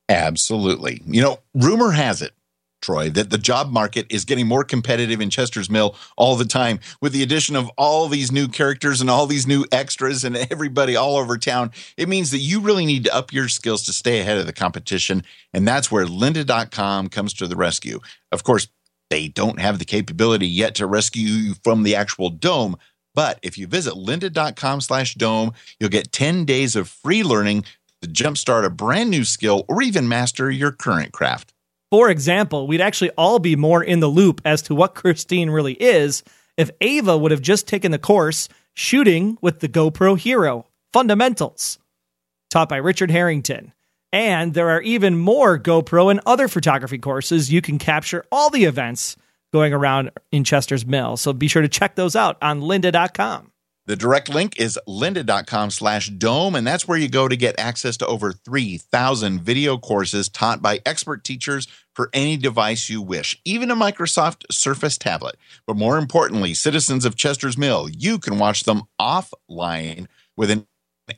Absolutely. You know, rumor has it, Troy, that the job market is getting more competitive in Chester's Mill all the time with the addition of all these new characters and all these new extras and everybody all over town. It means that you really need to up your skills to stay ahead of the competition. And that's where lynda.com comes to the rescue. Of course, they don't have the capability yet to rescue you from the actual dome. But if you visit lynda.com slash dome, you'll get 10 days of free learning to jumpstart a brand new skill or even master your current craft. For example, we'd actually all be more in the loop as to what Christine really is if Ava would have just taken the course shooting with the GoPro Hero Fundamentals, taught by Richard Harrington. And there are even more GoPro and other photography courses. You can capture all the events going around in Chester's Mill. So be sure to check those out on lynda.com. The direct link is lynda.com slash dome, and that's where you go to get access to over 3,000 video courses taught by expert teachers for any device you wish, even a Microsoft Surface tablet. But more importantly, citizens of Chester's Mill, you can watch them offline with an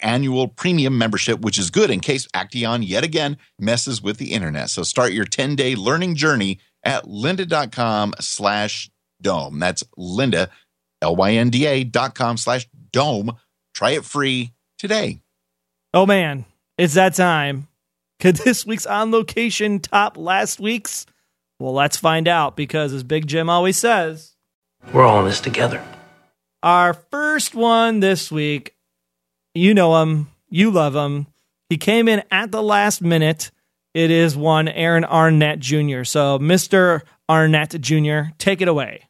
annual premium membership, which is good in case Aktaion yet again messes with the internet. So start your 10-day learning journey at lynda.com slash dome. That's Linda, L-Y-N-D-A dot com slash dome. Try it free today. Oh man, it's that time. Could this week's on location top last week's? Well, let's find out because, as Big Jim always says, We're all in this together. our first one this week, you know him, you love him. He came in at the last minute. It is one Aaron Arnett Jr. So, Mr. Arnett Jr., take it away.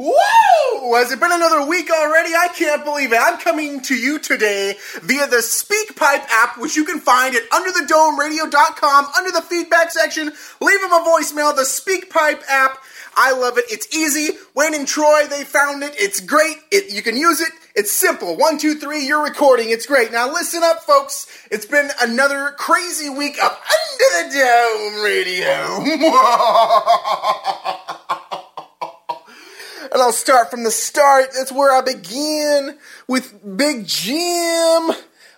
Whoa! Has it been another week already? I can't believe it. I'm coming to you today via the SpeakPipe app, which you can find at underthedomeradio.com under the feedback section. Leave them a voicemail. The SpeakPipe app. I love it. It's easy. Wayne and Troy, they found it. It's great. It, you can use it. It's simple. One, two, three, you're recording. It's great. Now listen up, folks. It's been another crazy week of Under the Dome Radio. And I'll start from the start. That's where I begin with Big Jim.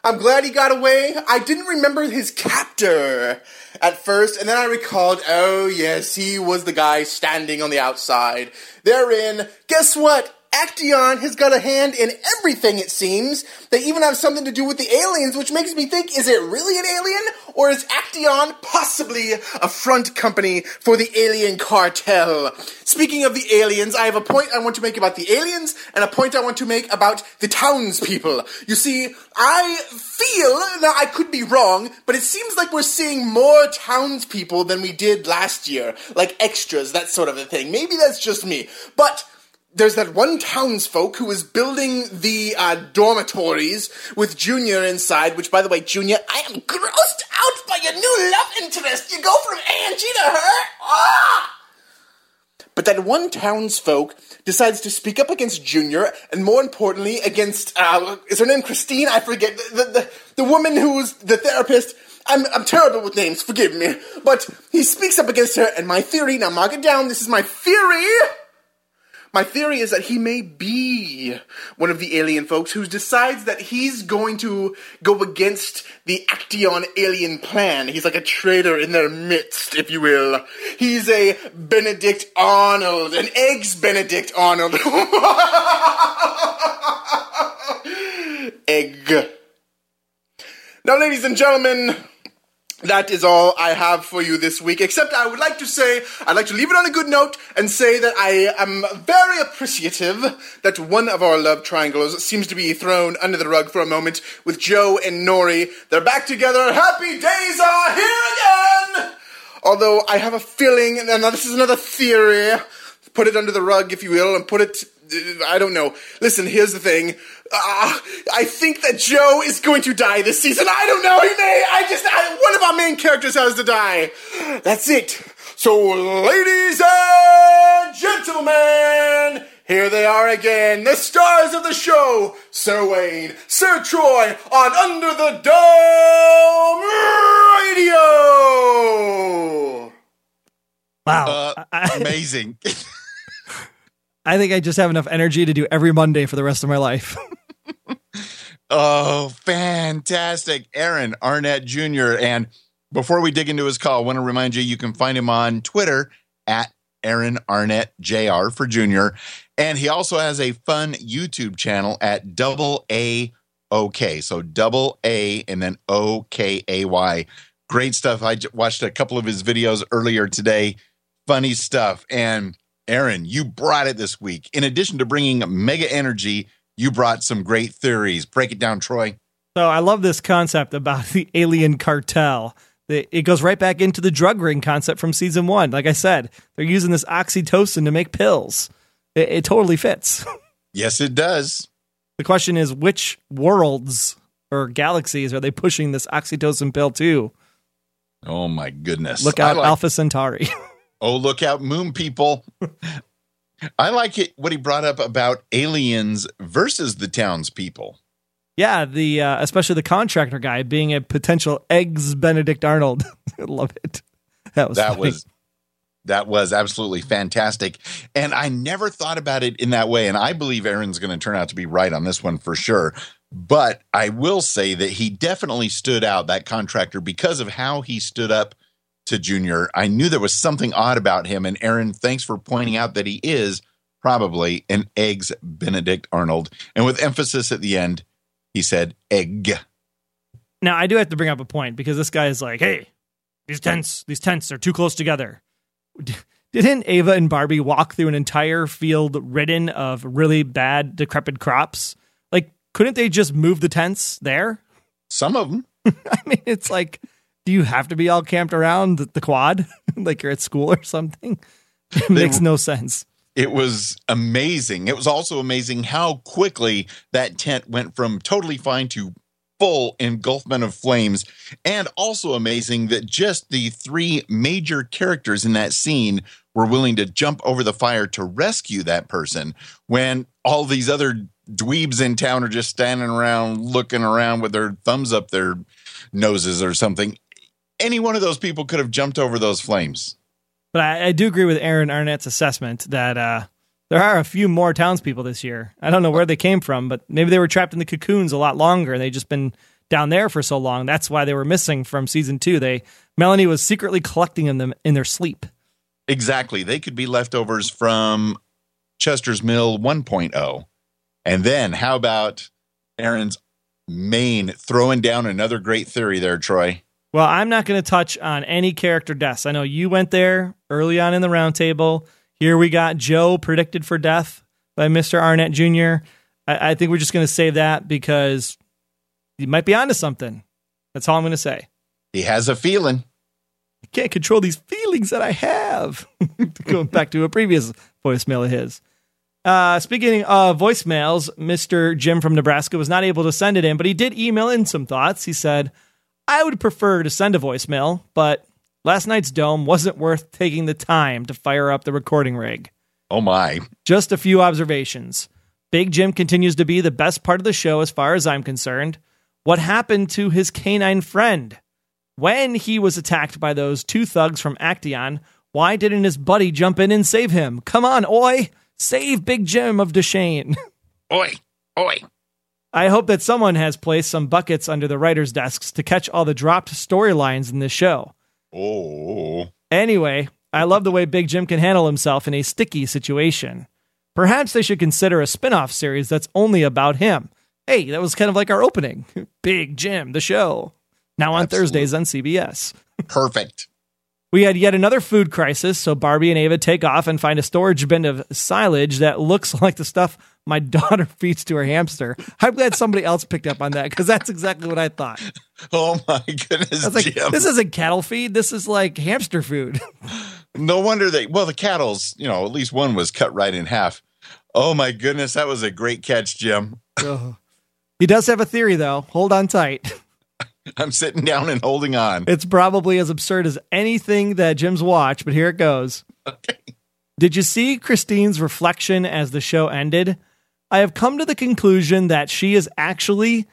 I'm glad he got away. I didn't remember his captor at first, and then I recalled, oh yes, he was the guy standing on the outside. Therein, guess what? Aktaion has got a hand in everything, it seems. They even have something to do with the aliens, which makes me think, is it really an alien? Or is Aktaion possibly a front company for the alien cartel? Speaking of the aliens, I have a point I want to make about the aliens and a point I want to make about the townspeople. You see, I feel, now I could be wrong, but it seems like we're seeing more townspeople than we did last year. Like extras, that sort of a thing. Maybe that's just me. But there's that one townsfolk who is building the uh, dormitories with Junior inside, which, by the way, Junior, I am grossed out by your new love interest. You go from Angie to her. Ah! But that one townsfolk decides to speak up against Junior, and more importantly, against, uh, is her name Christine? I forget. The, the, the woman who's the therapist. I'm, I'm terrible with names, forgive me. But he speaks up against her, and my theory, now mark it down, this is my theory. My theory is that he may be one of the alien folks who decides that he's going to go against the Aktaion alien plan. He's like a traitor in their midst, if you will. He's a Benedict Arnold, an eggs Benedict Arnold. Egg. Now, ladies and gentlemen, that is all I have for you this week. Except I would like to say, I'd like to leave it on a good note and say that I am very appreciative that one of our love triangles seems to be thrown under the rug for a moment with Joe and Norrie. They're back together. Happy days are here again! Although I have a feeling, and this is another theory, put it under the rug, if you will, and put it I don't know. Listen, here's the thing. Uh, I think that Joe is going to die this season. I don't know. He may. I just. I, one of our main characters has to die. That's it. So, ladies and gentlemen, here they are again, the stars of the show, Sir Wayne, Sir Troy, on Under the Dome Radio. Wow. Uh, amazing. I think I just have enough energy to do every Monday for the rest of my life. oh, fantastic. Aaron Arnett Jr. And before we dig into his call, I want to remind you you can find him on Twitter at Aaron Arnett Jr. for Junior. And he also has a fun YouTube channel at double A OK. So double A and then O K A Y. Great stuff. I watched a couple of his videos earlier today. Funny stuff. And Aaron, you brought it this week. In addition to bringing mega energy, you brought some great theories. Break it down, Troy. So I love this concept about the alien cartel. It goes right back into the drug ring concept from season one. Like I said, they're using this oxytocin to make pills. It, it totally fits. Yes, it does. The question is, which worlds or galaxies are they pushing this oxytocin pill to? Oh my goodness! Look out, like- Alpha Centauri. Oh, look out, moon people. I like it what he brought up about aliens versus the townspeople. Yeah, the uh, especially the contractor guy being a potential eggs Benedict Arnold. I love it. That was that funny. was that was absolutely fantastic. And I never thought about it in that way. And I believe Aaron's going to turn out to be right on this one for sure. But I will say that he definitely stood out, that contractor, because of how he stood up to Junior. I knew there was something odd about him. And Aaron, thanks for pointing out that he is probably an eggs Benedict Arnold. And with emphasis at the end, he said egg. Now I do have to bring up a point because this guy is like, hey, these tents, these tents are too close together. Didn't Ava and Barbie walk through an entire field ridden of really bad, decrepit crops? Like, couldn't they just move the tents there? Some of them. I mean, it's like do you have to be all camped around the quad like you're at school or something? It they, makes no sense. It was amazing. It was also amazing how quickly that tent went from totally fine to full engulfment of flames. And also amazing that just the three major characters in that scene were willing to jump over the fire to rescue that person when all these other dweebs in town are just standing around looking around with their thumbs up their noses or something any one of those people could have jumped over those flames. But I, I do agree with Aaron Arnett's assessment that uh, there are a few more townspeople this year. I don't know where they came from, but maybe they were trapped in the cocoons a lot longer. And they just been down there for so long. That's why they were missing from season two. They Melanie was secretly collecting them in their sleep. Exactly. They could be leftovers from Chester's Mill 1.0. And then how about Aaron's main throwing down another great theory there, Troy? Well, I'm not going to touch on any character deaths. I know you went there early on in the roundtable. Here we got Joe predicted for death by Mr. Arnett Jr. I, I think we're just going to save that because he might be onto something. That's all I'm going to say. He has a feeling. I can't control these feelings that I have. Going back to a previous voicemail of his. Uh, speaking of voicemails, Mr. Jim from Nebraska was not able to send it in, but he did email in some thoughts. He said, I would prefer to send a voicemail, but last night's dome wasn't worth taking the time to fire up the recording rig. Oh my. Just a few observations. Big Jim continues to be the best part of the show as far as I'm concerned. What happened to his canine friend? When he was attacked by those two thugs from Aktaion, why didn't his buddy jump in and save him? Come on, oi! Save Big Jim of Deshane. Oi! Oi! I hope that someone has placed some buckets under the writers' desks to catch all the dropped storylines in this show. Oh. Anyway, I love the way Big Jim can handle himself in a sticky situation. Perhaps they should consider a spin off series that's only about him. Hey, that was kind of like our opening Big Jim, the show. now on Absolutely. Thursdays on CBS. Perfect. We had yet another food crisis, so Barbie and Ava take off and find a storage bin of silage that looks like the stuff my daughter feeds to her hamster. I'm glad somebody else picked up on that because that's exactly what I thought. Oh my goodness, I was like, Jim. this isn't cattle feed. This is like hamster food. no wonder they. Well, the cattle's. You know, at least one was cut right in half. Oh my goodness, that was a great catch, Jim. he does have a theory, though. Hold on tight. I'm sitting down and holding on. It's probably as absurd as anything that Jim's watched, but here it goes. Okay. Did you see Christine's reflection as the show ended? I have come to the conclusion that she is actually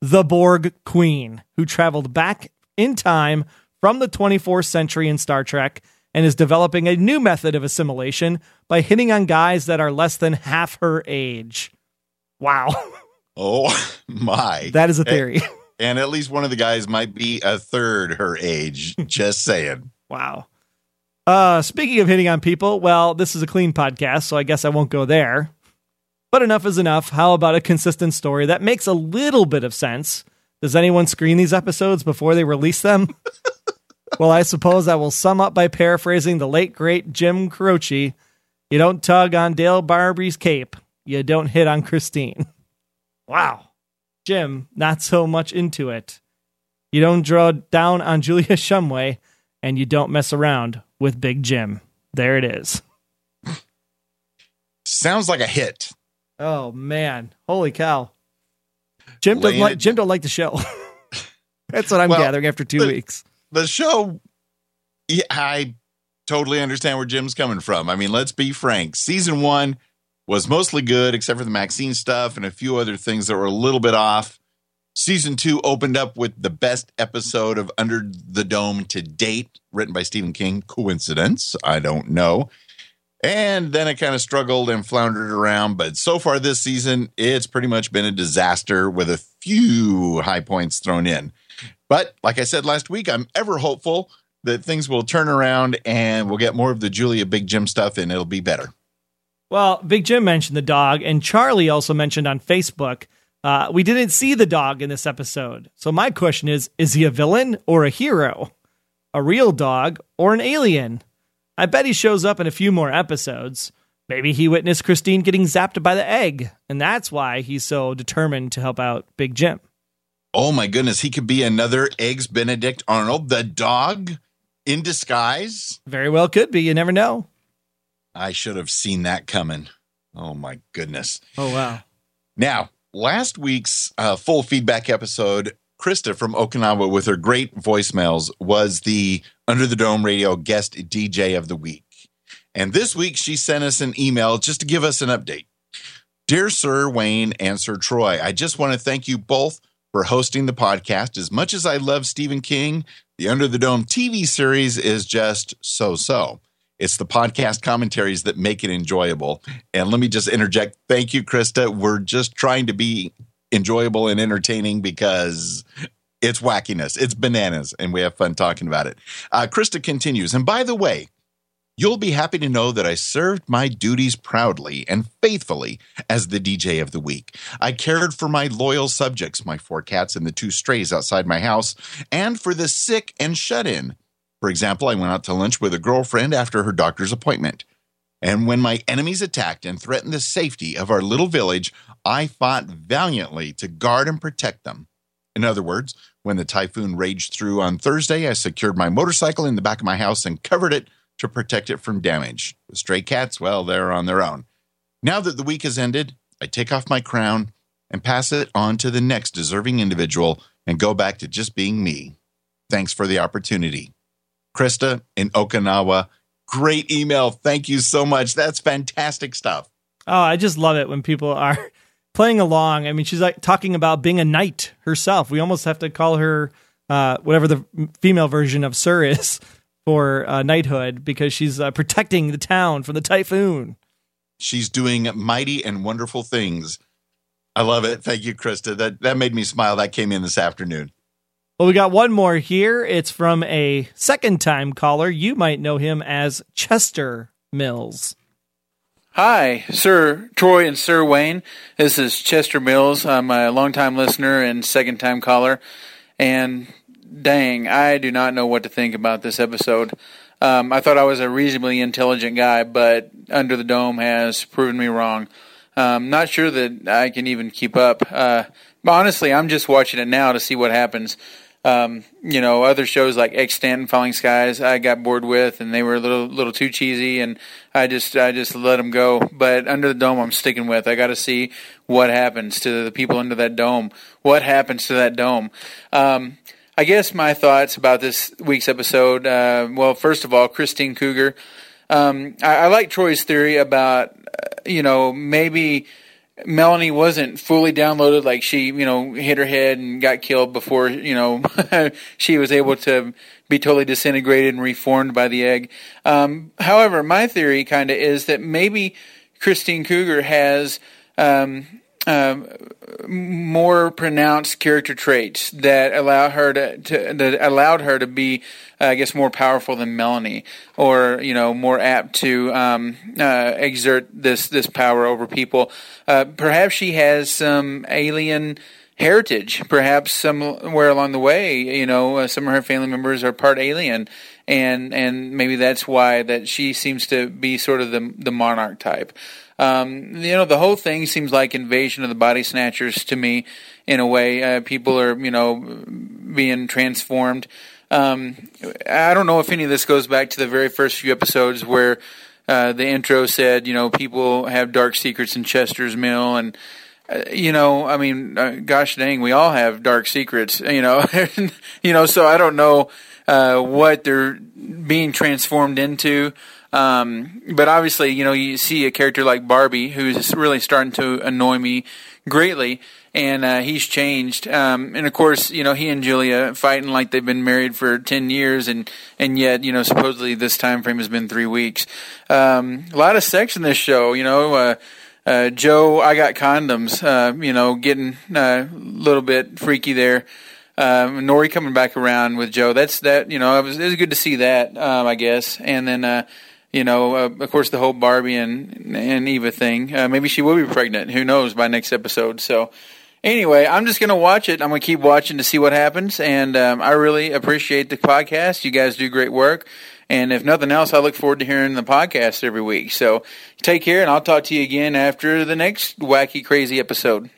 the Borg Queen who traveled back in time from the 24th century in Star Trek and is developing a new method of assimilation by hitting on guys that are less than half her age. Wow. Oh my. that is a theory. and at least one of the guys might be a third her age. Just saying. Wow. Uh, speaking of hitting on people, well, this is a clean podcast, so I guess I won't go there. But enough is enough. How about a consistent story that makes a little bit of sense? Does anyone screen these episodes before they release them? well, I suppose I will sum up by paraphrasing the late great Jim Croce. You don't tug on Dale Barbie's cape. You don't hit on Christine. Wow. Jim, not so much into it. You don't draw down on Julia Shumway, and you don't mess around with Big Jim. There it is. Sounds like a hit. Oh man, holy cow! Jim doesn't like it- Jim don't like the show. That's what I'm Well, gathering after two the- weeks. The show, yeah, I totally understand where Jim's coming from. I mean, let's be frank. Season one was mostly good, except for the Maxine stuff and a few other things that were a little bit off. Season two opened up with the best episode of Under the Dome to date, written by Stephen King. Coincidence? I don't know. And then it kind of struggled and floundered around. But so far this season, it's pretty much been a disaster with a few high points thrown in. But like I said last week, I'm ever hopeful that things will turn around and we'll get more of the Julia Big Jim stuff and it'll be better. Well, Big Jim mentioned the dog, and Charlie also mentioned on Facebook. Uh, we didn't see the dog in this episode. So my question is: Is he a villain or a hero? A real dog or an alien? I bet he shows up in a few more episodes. Maybe he witnessed Christine getting zapped by the egg, and that's why he's so determined to help out Big Jim. Oh my goodness, he could be another Eggs Benedict Arnold, the dog in disguise. Very well could be. You never know. I should have seen that coming. Oh my goodness. Oh wow. Now, last week's uh, full feedback episode, Krista from Okinawa with her great voicemails was the Under the Dome Radio guest DJ of the week. And this week she sent us an email just to give us an update. Dear Sir Wayne and Sir Troy, I just want to thank you both for hosting the podcast. As much as I love Stephen King, the Under the Dome TV series is just so so. It's the podcast commentaries that make it enjoyable. And let me just interject. Thank you, Krista. We're just trying to be enjoyable and entertaining because it's wackiness, it's bananas, and we have fun talking about it. Uh, Krista continues. And by the way, you'll be happy to know that I served my duties proudly and faithfully as the DJ of the week. I cared for my loyal subjects, my four cats and the two strays outside my house, and for the sick and shut in. For example, I went out to lunch with a girlfriend after her doctor's appointment. And when my enemies attacked and threatened the safety of our little village, I fought valiantly to guard and protect them. In other words, when the typhoon raged through on Thursday, I secured my motorcycle in the back of my house and covered it to protect it from damage. The stray cats, well, they're on their own. Now that the week has ended, I take off my crown and pass it on to the next deserving individual and go back to just being me. Thanks for the opportunity. Krista in Okinawa, great email. Thank you so much. That's fantastic stuff. Oh, I just love it when people are playing along. I mean, she's like talking about being a knight herself. We almost have to call her uh, whatever the female version of Sir is for uh, knighthood because she's uh, protecting the town from the typhoon. She's doing mighty and wonderful things. I love it. Thank you, Krista. That that made me smile. That came in this afternoon. Well, we got one more here. It's from a second time caller. You might know him as Chester Mills. Hi, Sir Troy and Sir Wayne. This is Chester Mills. I'm a longtime listener and second time caller. And dang, I do not know what to think about this episode. Um, I thought I was a reasonably intelligent guy, but Under the Dome has proven me wrong. Um, not sure that I can even keep up. Uh, but honestly, I'm just watching it now to see what happens. Um, you know, other shows like Extant and Falling Skies, I got bored with, and they were a little little too cheesy, and I just I just let them go. But Under the Dome, I'm sticking with. I got to see what happens to the people under that dome. What happens to that dome? Um, I guess my thoughts about this week's episode. Uh, well, first of all, Christine Cougar. Um, I, I like Troy's theory about uh, you know maybe Melanie wasn't fully downloaded, like she, you know, hit her head and got killed before, you know, she was able to be totally disintegrated and reformed by the egg. Um, however, my theory kind of is that maybe Christine Cougar has um, um, more pronounced character traits that allow her to, to that allowed her to be, uh, I guess, more powerful than Melanie, or you know, more apt to um, uh, exert this this power over people. Uh, perhaps she has some alien heritage. Perhaps somewhere along the way, you know, uh, some of her family members are part alien, and and maybe that's why that she seems to be sort of the the monarch type. Um, you know, the whole thing seems like invasion of the body snatchers to me, in a way. Uh, people are, you know, being transformed. Um, I don't know if any of this goes back to the very first few episodes where uh, the intro said, you know, people have dark secrets in Chester's Mill, and uh, you know, I mean, uh, gosh dang, we all have dark secrets, you know, you know. So I don't know uh, what they're being transformed into. Um, but obviously, you know, you see a character like Barbie who's really starting to annoy me greatly, and uh, he's changed. Um, and of course, you know, he and Julia fighting like they've been married for ten years, and and yet, you know, supposedly this time frame has been three weeks. Um, a lot of sex in this show, you know. Uh, uh, Joe, I got condoms. Uh, you know, getting uh, a little bit freaky there. Um, Norrie coming back around with Joe. That's that. You know, it was, it was good to see that. Um, I guess, and then uh, you know, uh, of course, the whole Barbie and and Eva thing. Uh, maybe she will be pregnant. Who knows by next episode? So, anyway, I'm just gonna watch it. I'm gonna keep watching to see what happens. And um, I really appreciate the podcast. You guys do great work. And if nothing else, I look forward to hearing the podcast every week. So, take care, and I'll talk to you again after the next wacky, crazy episode.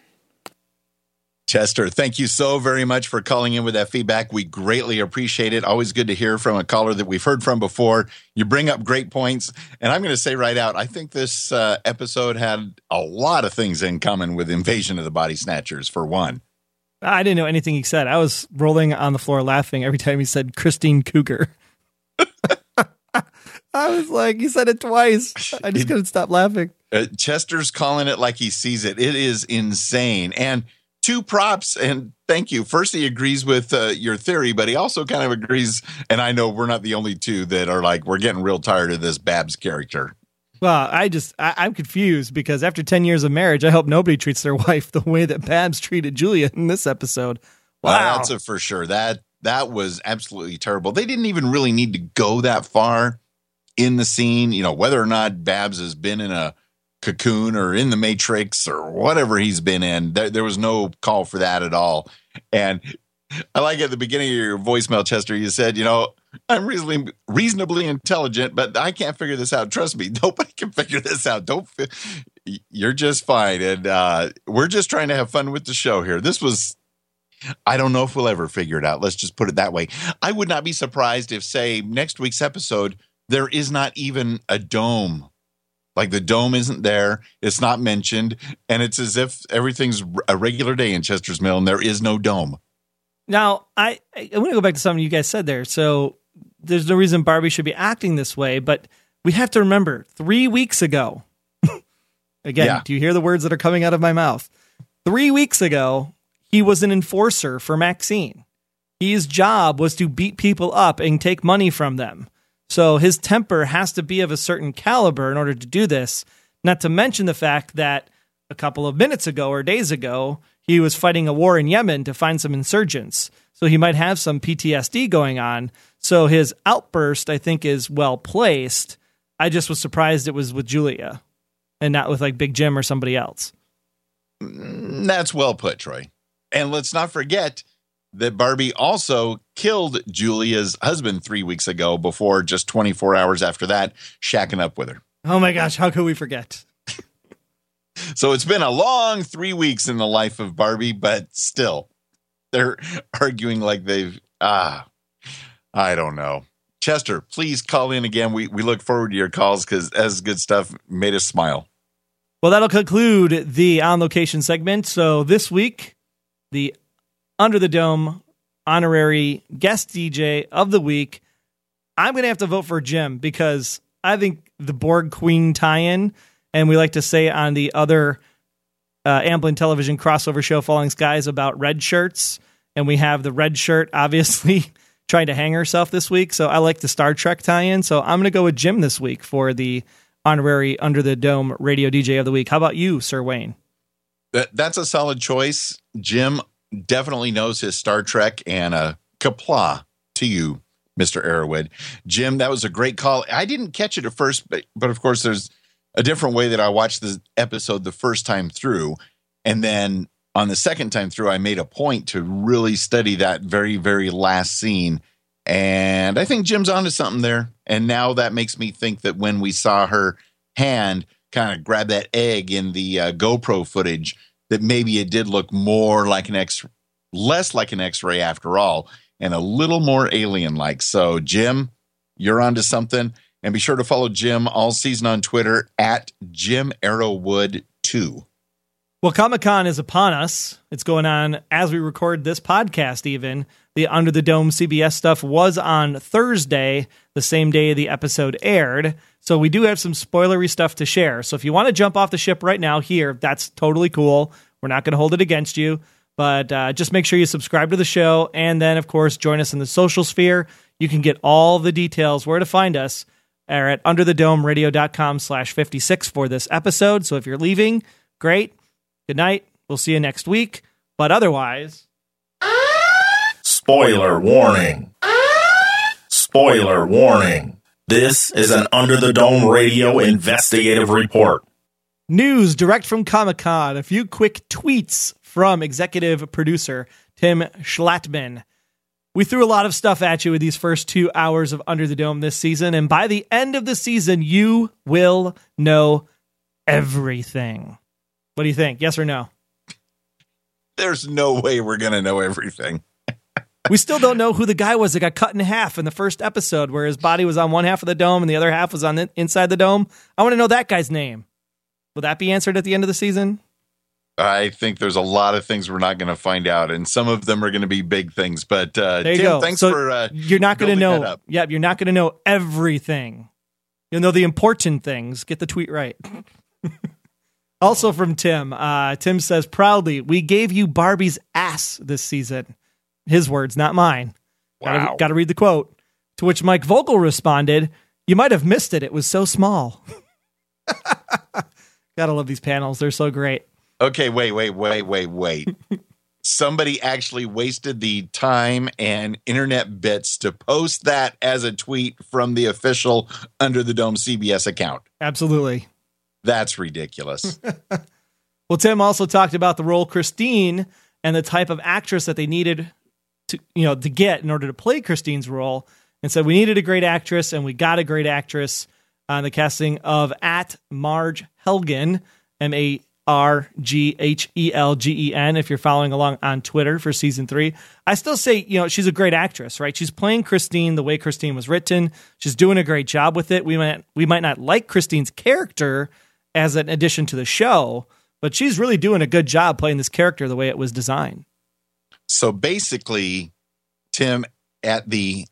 Chester, thank you so very much for calling in with that feedback. We greatly appreciate it. Always good to hear from a caller that we've heard from before. You bring up great points. And I'm going to say right out, I think this uh, episode had a lot of things in common with Invasion of the Body Snatchers, for one. I didn't know anything he said. I was rolling on the floor laughing every time he said Christine Cougar. I was like, he said it twice. I just couldn't stop laughing. Uh, Chester's calling it like he sees it. It is insane. And two props and thank you. First, he agrees with uh, your theory, but he also kind of agrees. And I know we're not the only two that are like, we're getting real tired of this Babs character. Well, I just I, am confused because after ten years of marriage, I hope nobody treats their wife the way that Babs treated Julia in this episode. Wow, well, that's a for sure. That that was absolutely terrible. They didn't even really need to go that far in the scene. You know, whether or not Babs has been in a Cocoon or in the Matrix or whatever he's been in. There, there was no call for that at all. And I like at the beginning of your voicemail, Chester, you said, you know, I'm reasonably reasonably intelligent, but I can't figure this out. Trust me, nobody can figure this out. Don't you're just fine, and uh, we're just trying to have fun with the show here. This was. I don't know if we'll ever figure it out. Let's just put it that way. I would not be surprised if, say, next week's episode, there is not even a dome like the dome isn't there, it's not mentioned, and it's as if everything's a regular day in Chester's Mill and there is no dome. Now, I I want to go back to something you guys said there. So there's no reason Barbie should be acting this way, but we have to remember three weeks ago. again, yeah. do you hear the words that are coming out of my mouth? Three weeks ago, he was an enforcer for Maxine. His job was to beat people up and take money from them. So his temper has to be of a certain caliber in order to do this. Not to mention the fact that a couple of minutes ago or days ago, he was fighting a war in Yemen to find some insurgents. So he might have some PTSD going on. So his outburst, I think, is well placed. I just was surprised it was with Julia and not with like Big Jim or somebody else. Mm, that's well put, Troy. And let's not forget that Barbie also killed Julia's husband three weeks ago before just 24 hours after that, shacking up with her. Oh my gosh, how could we forget? So it's been a long three weeks in the life of Barbie, but still, they're arguing like they've, ah, I don't know. Chester, please call in again. We, we look forward to your calls because as good stuff made us smile. Well, that'll conclude the on location segment. So this week, the Under the Dome honorary guest DJ of the week, I'm going to have to vote for Jim because I think the Borg Queen tie in, and we like to say on the other uh, Amblin television crossover show, Falling Skies, about red shirts. And we have the red shirt, obviously, trying to hang herself this week. So I like the Star Trek tie in. So I'm going to go with Jim this week for the honorary Under the Dome radio DJ of the week. How about you, Sir Wayne? That, that's a solid choice. Jim definitely knows his Star Trek and a kapla to you, Mr. Arrowwood. Jim, that was a great call. I didn't catch it at first, but, but of course, there's a different way that I watched the episode the first time through. And then on the second time through, I made a point to really study that very, very last scene. And I think Jim's onto something there. And now that makes me think that when we saw her hand kind of grab that egg in the uh, GoPro footage, that maybe it did look more like an X, less like an X ray after all, and a little more alien like. So, Jim, you're onto something. And be sure to follow Jim all season on Twitter at Jim Arrowwood 2. Well, Comic Con is upon us. It's going on as we record this podcast, even. The Under the Dome CBS stuff was on Thursday, the same day the episode aired. So we do have some spoilery stuff to share. So if you want to jump off the ship right now here, that's totally cool. We're not going to hold it against you. But uh, just make sure you subscribe to the show. And then, of course, join us in the social sphere. You can get all the details where to find us are at underthedomeradio.com slash 56 for this episode. So if you're leaving, great. Good night. We'll see you next week. But otherwise, Spoiler warning. Spoiler warning. This is an Under the Dome Radio investigative report. news direct from Comic Con. A few quick tweets from executive producer Tim Schlattmann. We threw a lot of stuff at you with these first two hours of Under the Dome this season, and by the end of the season, you will know everything. What do you think? Yes or no? There's no way we're going to know everything. We still don't know who the guy was that got cut in half in the first episode, where his body was on one half of the dome and the other half was on the, inside the dome. I want to know that guy's name. Will that be answered at the end of the season? I think there's a lot of things we're not going to find out, and some of them are going to be big things. But uh, There you Tim, go. thanks So for uh, you're not going to know. Yeah, you're not going to know everything. You'll know the important things. Get the tweet right. also from Tim. Uh, Tim says proudly, "We gave you Barbie's ass this season." His words, not mine. Wow. Got to read the quote. To which Mike Vogel responded, "You might have missed it. It was so small." Gotta love these panels. They're so great. Okay, wait, wait, wait, wait, wait. Somebody actually wasted the time and internet bits to post that as a tweet from the official Under the Dome CBS account. Absolutely. That's ridiculous. Well, Tim also talked about the role Christine and the type of actress that they needed to, you know, to get in order to play Christine's role, and said we needed a great actress, and we got a great actress on the casting of at Marg Helgen, M A R G H E L G E N. If you're following along on Twitter for season three, I still say you know she's a great actress, right? She's playing Christine the way Christine was written. She's doing a great job with it. We might we might not like Christine's character as an addition to the show, but she's really doing a good job playing this character the way it was designed. So basically, Tim at the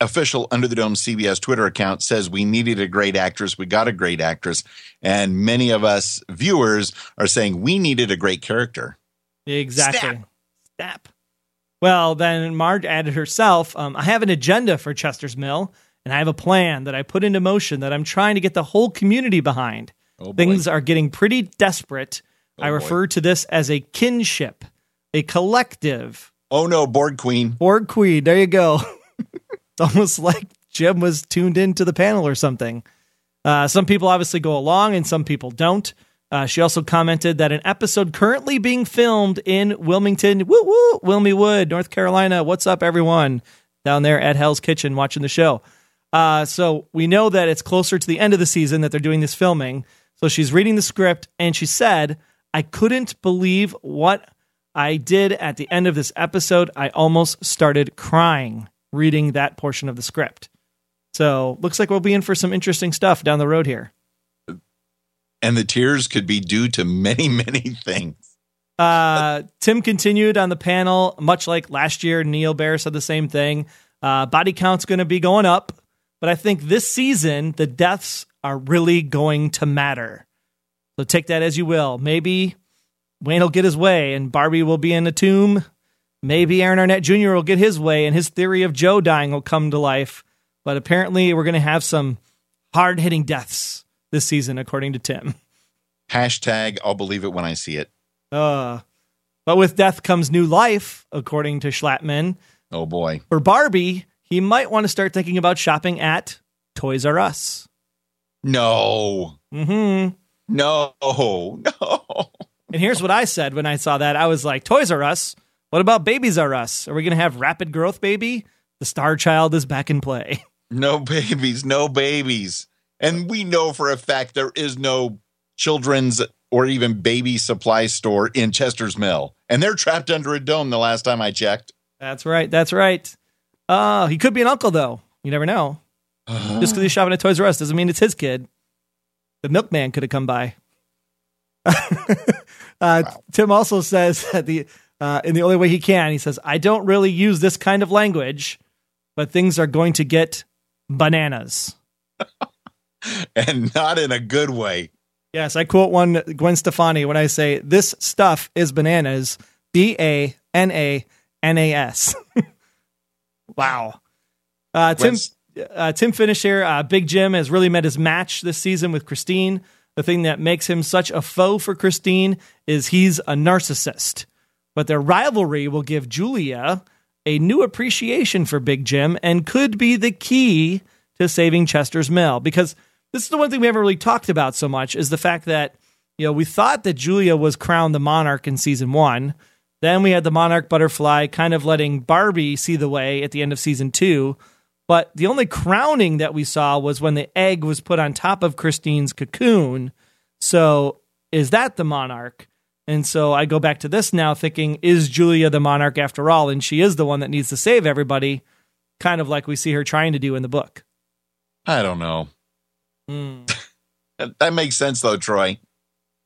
official Under the Dome CBS Twitter account says we needed a great actress. We got a great actress. And many of us viewers are saying we needed a great character. Exactly. Snap. Snap. Well, then Marge added herself, um, I have an agenda for Chester's Mill, and I have a plan that I put into motion that I'm trying to get the whole community behind. Oh. Things are getting pretty desperate. I boy. refer to this as a kinship, a collective. Oh no, Borg Queen. Borg Queen, there you go. it's almost like Jim was tuned into the panel or something. Uh, some people obviously go along and some people don't. Uh, she also commented that an episode currently being filmed in Wilmington, woo woo, Wilmy Wood, North Carolina. What's up, everyone down there at Hell's Kitchen watching the show? Uh, so we know that it's closer to the end of the season that they're doing this filming. So she's reading the script and she said, I couldn't believe what I did at the end of this episode. I almost started crying reading that portion of the script. So looks like we'll be in for some interesting stuff down the road here. And the tears could be due to many, many things. Uh, Tim continued on the panel, much like last year. Neal Baer said the same thing. Uh, body count's going to be going up, but I think this season the deaths are really going to matter. So take that as you will. Maybe Wayne will get his way and Barbie will be in a tomb. Maybe Aaron Arnett Jr. will get his way and his theory of Joe dying will come to life. But apparently, we're going to have some hard hitting deaths this season, according to Tim. Hashtag, I'll believe it when I see it. Uh, but with death comes new life, according to Schlattmann. Oh boy. For Barbie, he might want to start thinking about shopping at Toys R Us. No. Mm-hmm. No. No. And here's what I said when I saw that. I was like, Toys R Us? What about Babies R Us? Are we going to have Rapid Growth Baby? The Star Child is back in play. No babies, no babies. And we know for a fact there is no children's or even baby supply store in Chester's Mill. And they're trapped under a dome the last time I checked. That's right. That's right. Uh, he could be an uncle, though. You never know. Just because he's shopping at Toys R Us doesn't mean it's his kid. The milkman could have come by. uh, Tim also says that the uh, in the only way he can, he says, "I don't really use this kind of language, but things are going to get bananas." and not in a good way. Yes, I quote one Gwen Stefani when I say, "This stuff is bananas." B A N A N A S. Wow. Uh, Tim uh, Tim finished here. Uh, Big Jim has really met his match this season with Christine. The thing that makes him such a foe for Christine is he's a narcissist. But their rivalry will give Julia a new appreciation for Big Jim and could be the key to saving Chester's Mill. Because this is the one thing we haven't really talked about so much is the fact that you know we thought that Julia was crowned the monarch in season one. Then we had the monarch butterfly kind of letting Barbie see the way at the end of season two. But the only crowning that we saw was when the egg was put on top of Christine's cocoon. So is that the monarch? And so I go back to this now thinking, is Julia the monarch after all? And she is the one that needs to save everybody, kind of like we see her trying to do in the book. I don't know. Hmm. That, that makes sense though, Troy.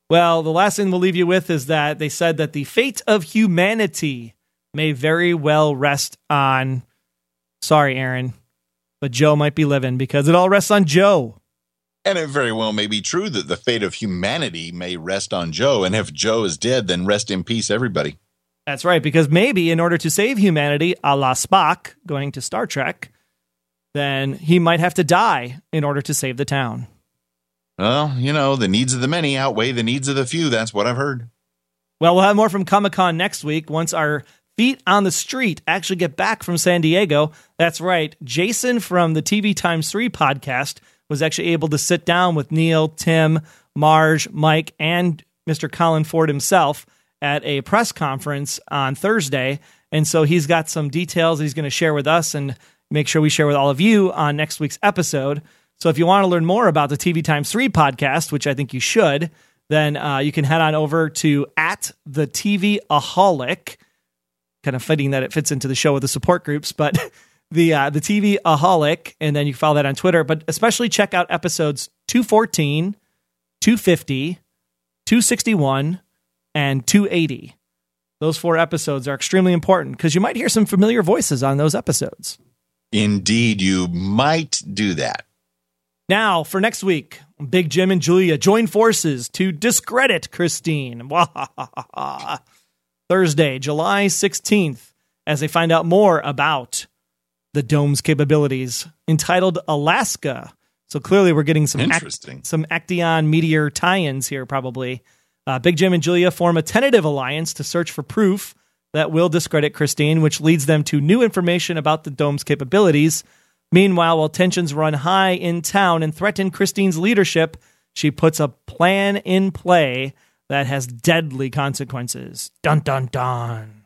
Well, the last thing we'll leave you with is that they said that the fate of humanity may very well rest on, sorry, Aaron, but Joe might be living because it all rests on Joe. And it very well may be true that the fate of humanity may rest on Joe. And if Joe is dead, then rest in peace, everybody. That's right, because maybe in order to save humanity, a la Spock, going to Star Trek, then he might have to die in order to save the town. Well, you know, the needs of the many outweigh the needs of the few. That's what I've heard. Well, we'll have more from Comic Con next week once our feet on the street actually get back from San Diego. That's right. Jason from the TV Times 3 podcast was actually able to sit down with Neal, Tim, Marge, Mike, and Mr. Colin Ford himself at a press conference on Thursday. And so he's got some details he's going to share with us and make sure we share with all of you on next week's episode. So if you want to learn more about the TV Times 3 podcast, which I think you should, then uh, you can head on over to at the TV Aholic. Kind of fitting that it fits into the show with the support groups, but the uh, the TV Aholic, and then you follow that on Twitter. But especially check out episodes 214, 250, 261, and 280. Those four episodes are extremely important because you might hear some familiar voices on those episodes. Indeed, you might do that. Now, for next week, Big Jim and Julia join forces to discredit Christine. Thursday, July 16th, as they find out more about the dome's capabilities, entitled Alaska. So clearly, we're getting some ac- Interesting. some Aktaion meteor tie-ins here. Probably, uh, Big Jim and Julia form a tentative alliance to search for proof that will discredit Christine, which leads them to new information about the dome's capabilities. Meanwhile, while tensions run high in town and threaten Christine's leadership, she puts a plan in play that has deadly consequences. Dun dun dun.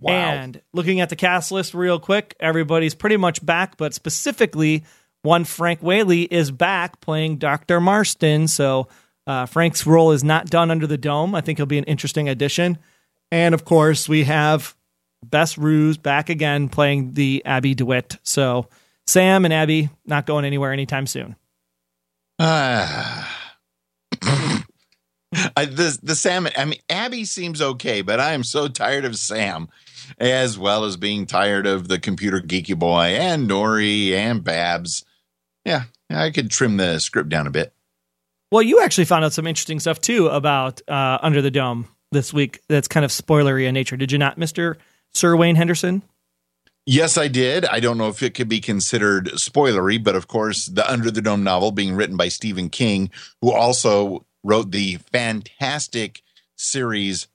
Wow. And looking at the cast list real quick, everybody's pretty much back, but specifically, one Frank Whaley is back playing Dr. Marston. So uh, Frank's role is not done under the dome. I think he'll be an interesting addition. And of course, we have Bess Rous back again playing the Abby DeWitt. So Sam and Abby not going anywhere anytime soon. Ah. I, the the Sam. I mean, Abby seems okay, but I am so tired of Sam, as well as being tired of the computer geeky boy and Norrie and Babs. Yeah, I could trim the script down a bit. Well, you actually found out some interesting stuff too about uh, Under the Dome this week. That's kind of spoilery in nature. Did you not, Mister Sir Wayne Henderson? Yes, I did. I don't know if it could be considered spoilery, but of course, the Under the Dome novel being written by Stephen King, who also wrote the fantastic series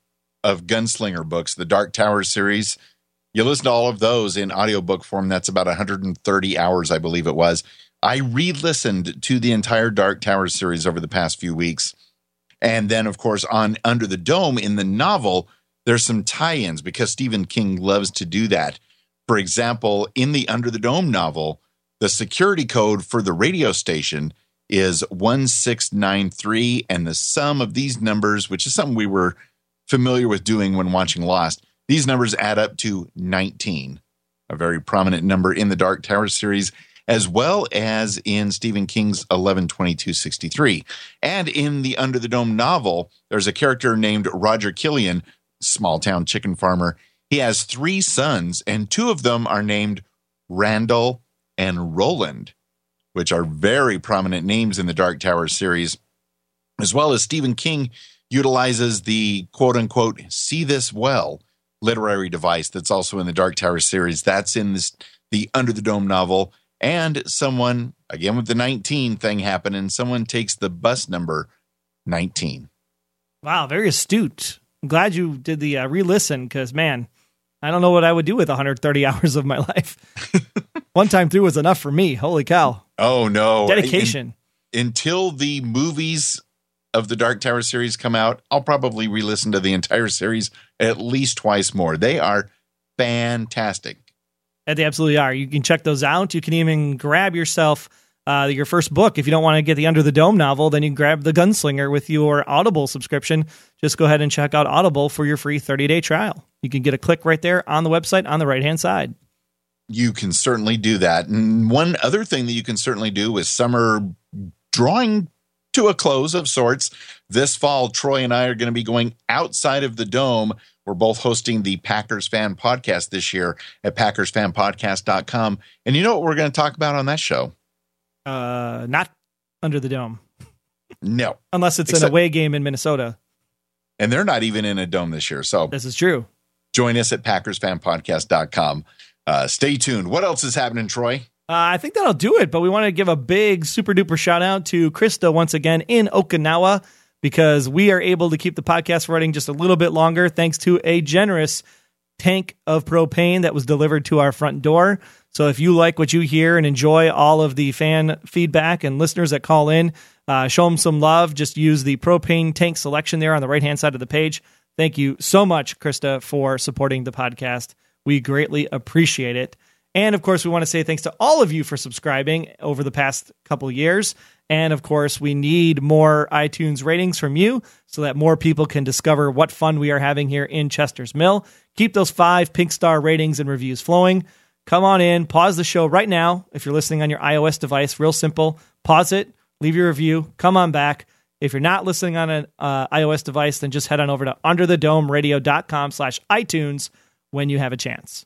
of gunslinger books, the Dark Tower series. You listen to all of those in audiobook form. That's about 130 hours, I believe it was. I re listened to the entire Dark Tower series over the past few weeks. And then, of course, on Under the Dome in the novel, there's some tie ins because Stephen King loves to do that. For example, in the Under the Dome novel, the security code for the radio station is 1693, and the sum of these numbers, which is something we were familiar with doing when watching Lost, these numbers add up to 19, a very prominent number in the Dark Tower series, as well as in Stephen King's 112263. And in the Under the Dome novel, there's a character named Roger Killian, small town chicken farmer. He has three sons, and two of them are named Randall and Roland which are very prominent names in the Dark Tower series, as well as Stephen King utilizes the quote unquote see this well literary device that's also in the Dark Tower series. That's in this the Under the Dome novel. And someone, again with the 19 thing happening, someone takes the bus number 19. Wow, very astute. I'm glad you did the uh, re listen because, man, I don't know what I would do with 130 hours of my life. One time through was enough for me. Holy cow. Oh, no. Dedication. In, until the movies of the Dark Tower series come out, I'll probably re listen to the entire series at least twice more. They are fantastic. And they absolutely are. You can check those out. You can even grab yourself uh, your first book. If you don't want to get the Under the Dome novel, then you can grab The Gunslinger with your Audible subscription. Just go ahead and check out Audible for your free 30 day trial. You can get a click right there on the website on the right hand side. You can certainly do that. And one other thing that you can certainly do is summer drawing to a close of sorts. This fall, Troy and I are going to be going outside of the dome. We're both hosting the Packers Fan Podcast this year at PackersFanPodcast.com. And you know what we're going to talk about on that show? Uh, not under the dome. No. Unless it's Except, an away game in Minnesota. And they're not even in a dome this year. So this is true. Join us at PackersFanPodcast.com. Uh, stay tuned. What else is happening, Troy? Uh, I think that'll do it, but we want to give a big super duper shout out to Krista once again in Okinawa because we are able to keep the podcast running just a little bit longer thanks to a generous tank of propane that was delivered to our front door. So if you like what you hear and enjoy all of the fan feedback and listeners that call in, uh, show them some love. Just use the propane tank selection there on the right hand side of the page. Thank you so much, Krista, for supporting the podcast. We greatly appreciate it. And of course, we want to say thanks to all of you for subscribing over the past couple years. And of course, we need more iTunes ratings from you so that more people can discover what fun we are having here in Chester's Mill. Keep those five pink star ratings and reviews flowing. Come on in, pause the show right now. If you're listening on your iOS device, real simple, pause it, leave your review, come on back. If you're not listening on an uh, iOS device, then just head on over to underthedomeradio.com slash iTunes when you have a chance.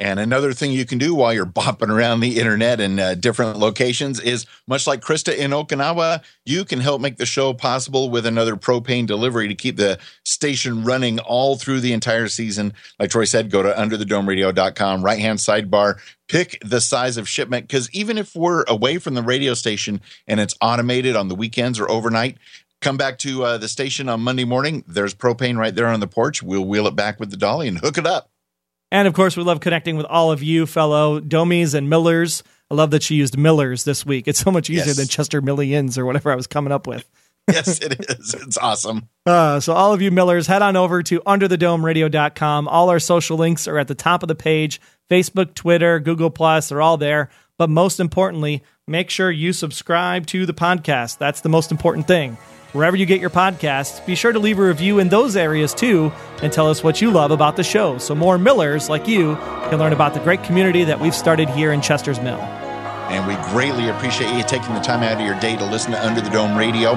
And another thing you can do while you're bopping around the internet in uh, different locations is much like Krista in Okinawa, you can help make the show possible with another propane delivery to keep the station running all through the entire season. Like Troy said, go to underthedomeradio.com, right hand sidebar, pick the size of shipment. Because even if we're away from the radio station and it's automated on the weekends or overnight, come back to uh, the station on Monday morning. There's propane right there on the porch. We'll wheel it back with the dolly and hook it up. And of course, we love connecting with all of you, fellow Domies and Millers. I love that she used Miller's this week. It's so much easier Yes. than Chester Millions or whatever I was coming up with. yes, it is. It's awesome. Uh, so all of you Millers, head on over to underthedomeradio.com. All our social links are at the top of the page. Facebook, Twitter, Google Plus, they're all there. But most importantly, make sure you subscribe to the podcast. That's the most important thing. Wherever you get your podcasts, be sure to leave a review in those areas too and tell us what you love about the show so more Millers like you can learn about the great community that we've started here in Chester's Mill. And we greatly appreciate you taking the time out of your day to listen to Under the Dome Radio.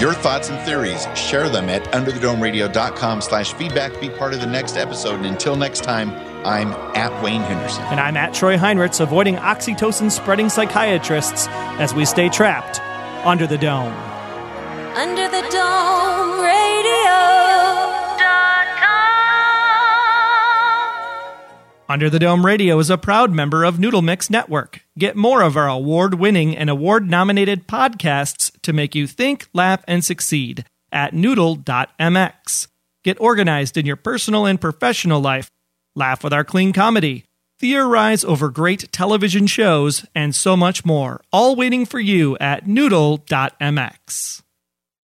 Your thoughts and theories, share them at underthedomeradio.com slash feedback. Be part of the next episode. And until next time, I'm at Wayne Henderson. And I'm at Troy Heinrichs, avoiding oxytocin spreading psychiatrists as we stay trapped under the dome. Under the Dome. Under the Dome Radio is a proud member of Noodle Mix Network. Get more of our award winning and award nominated podcasts to make you think, laugh, and succeed at noodle.mx. Get organized in your personal and professional life. Laugh with our clean comedy. Theorize over great television shows and so much more, all waiting for you at noodle.mx.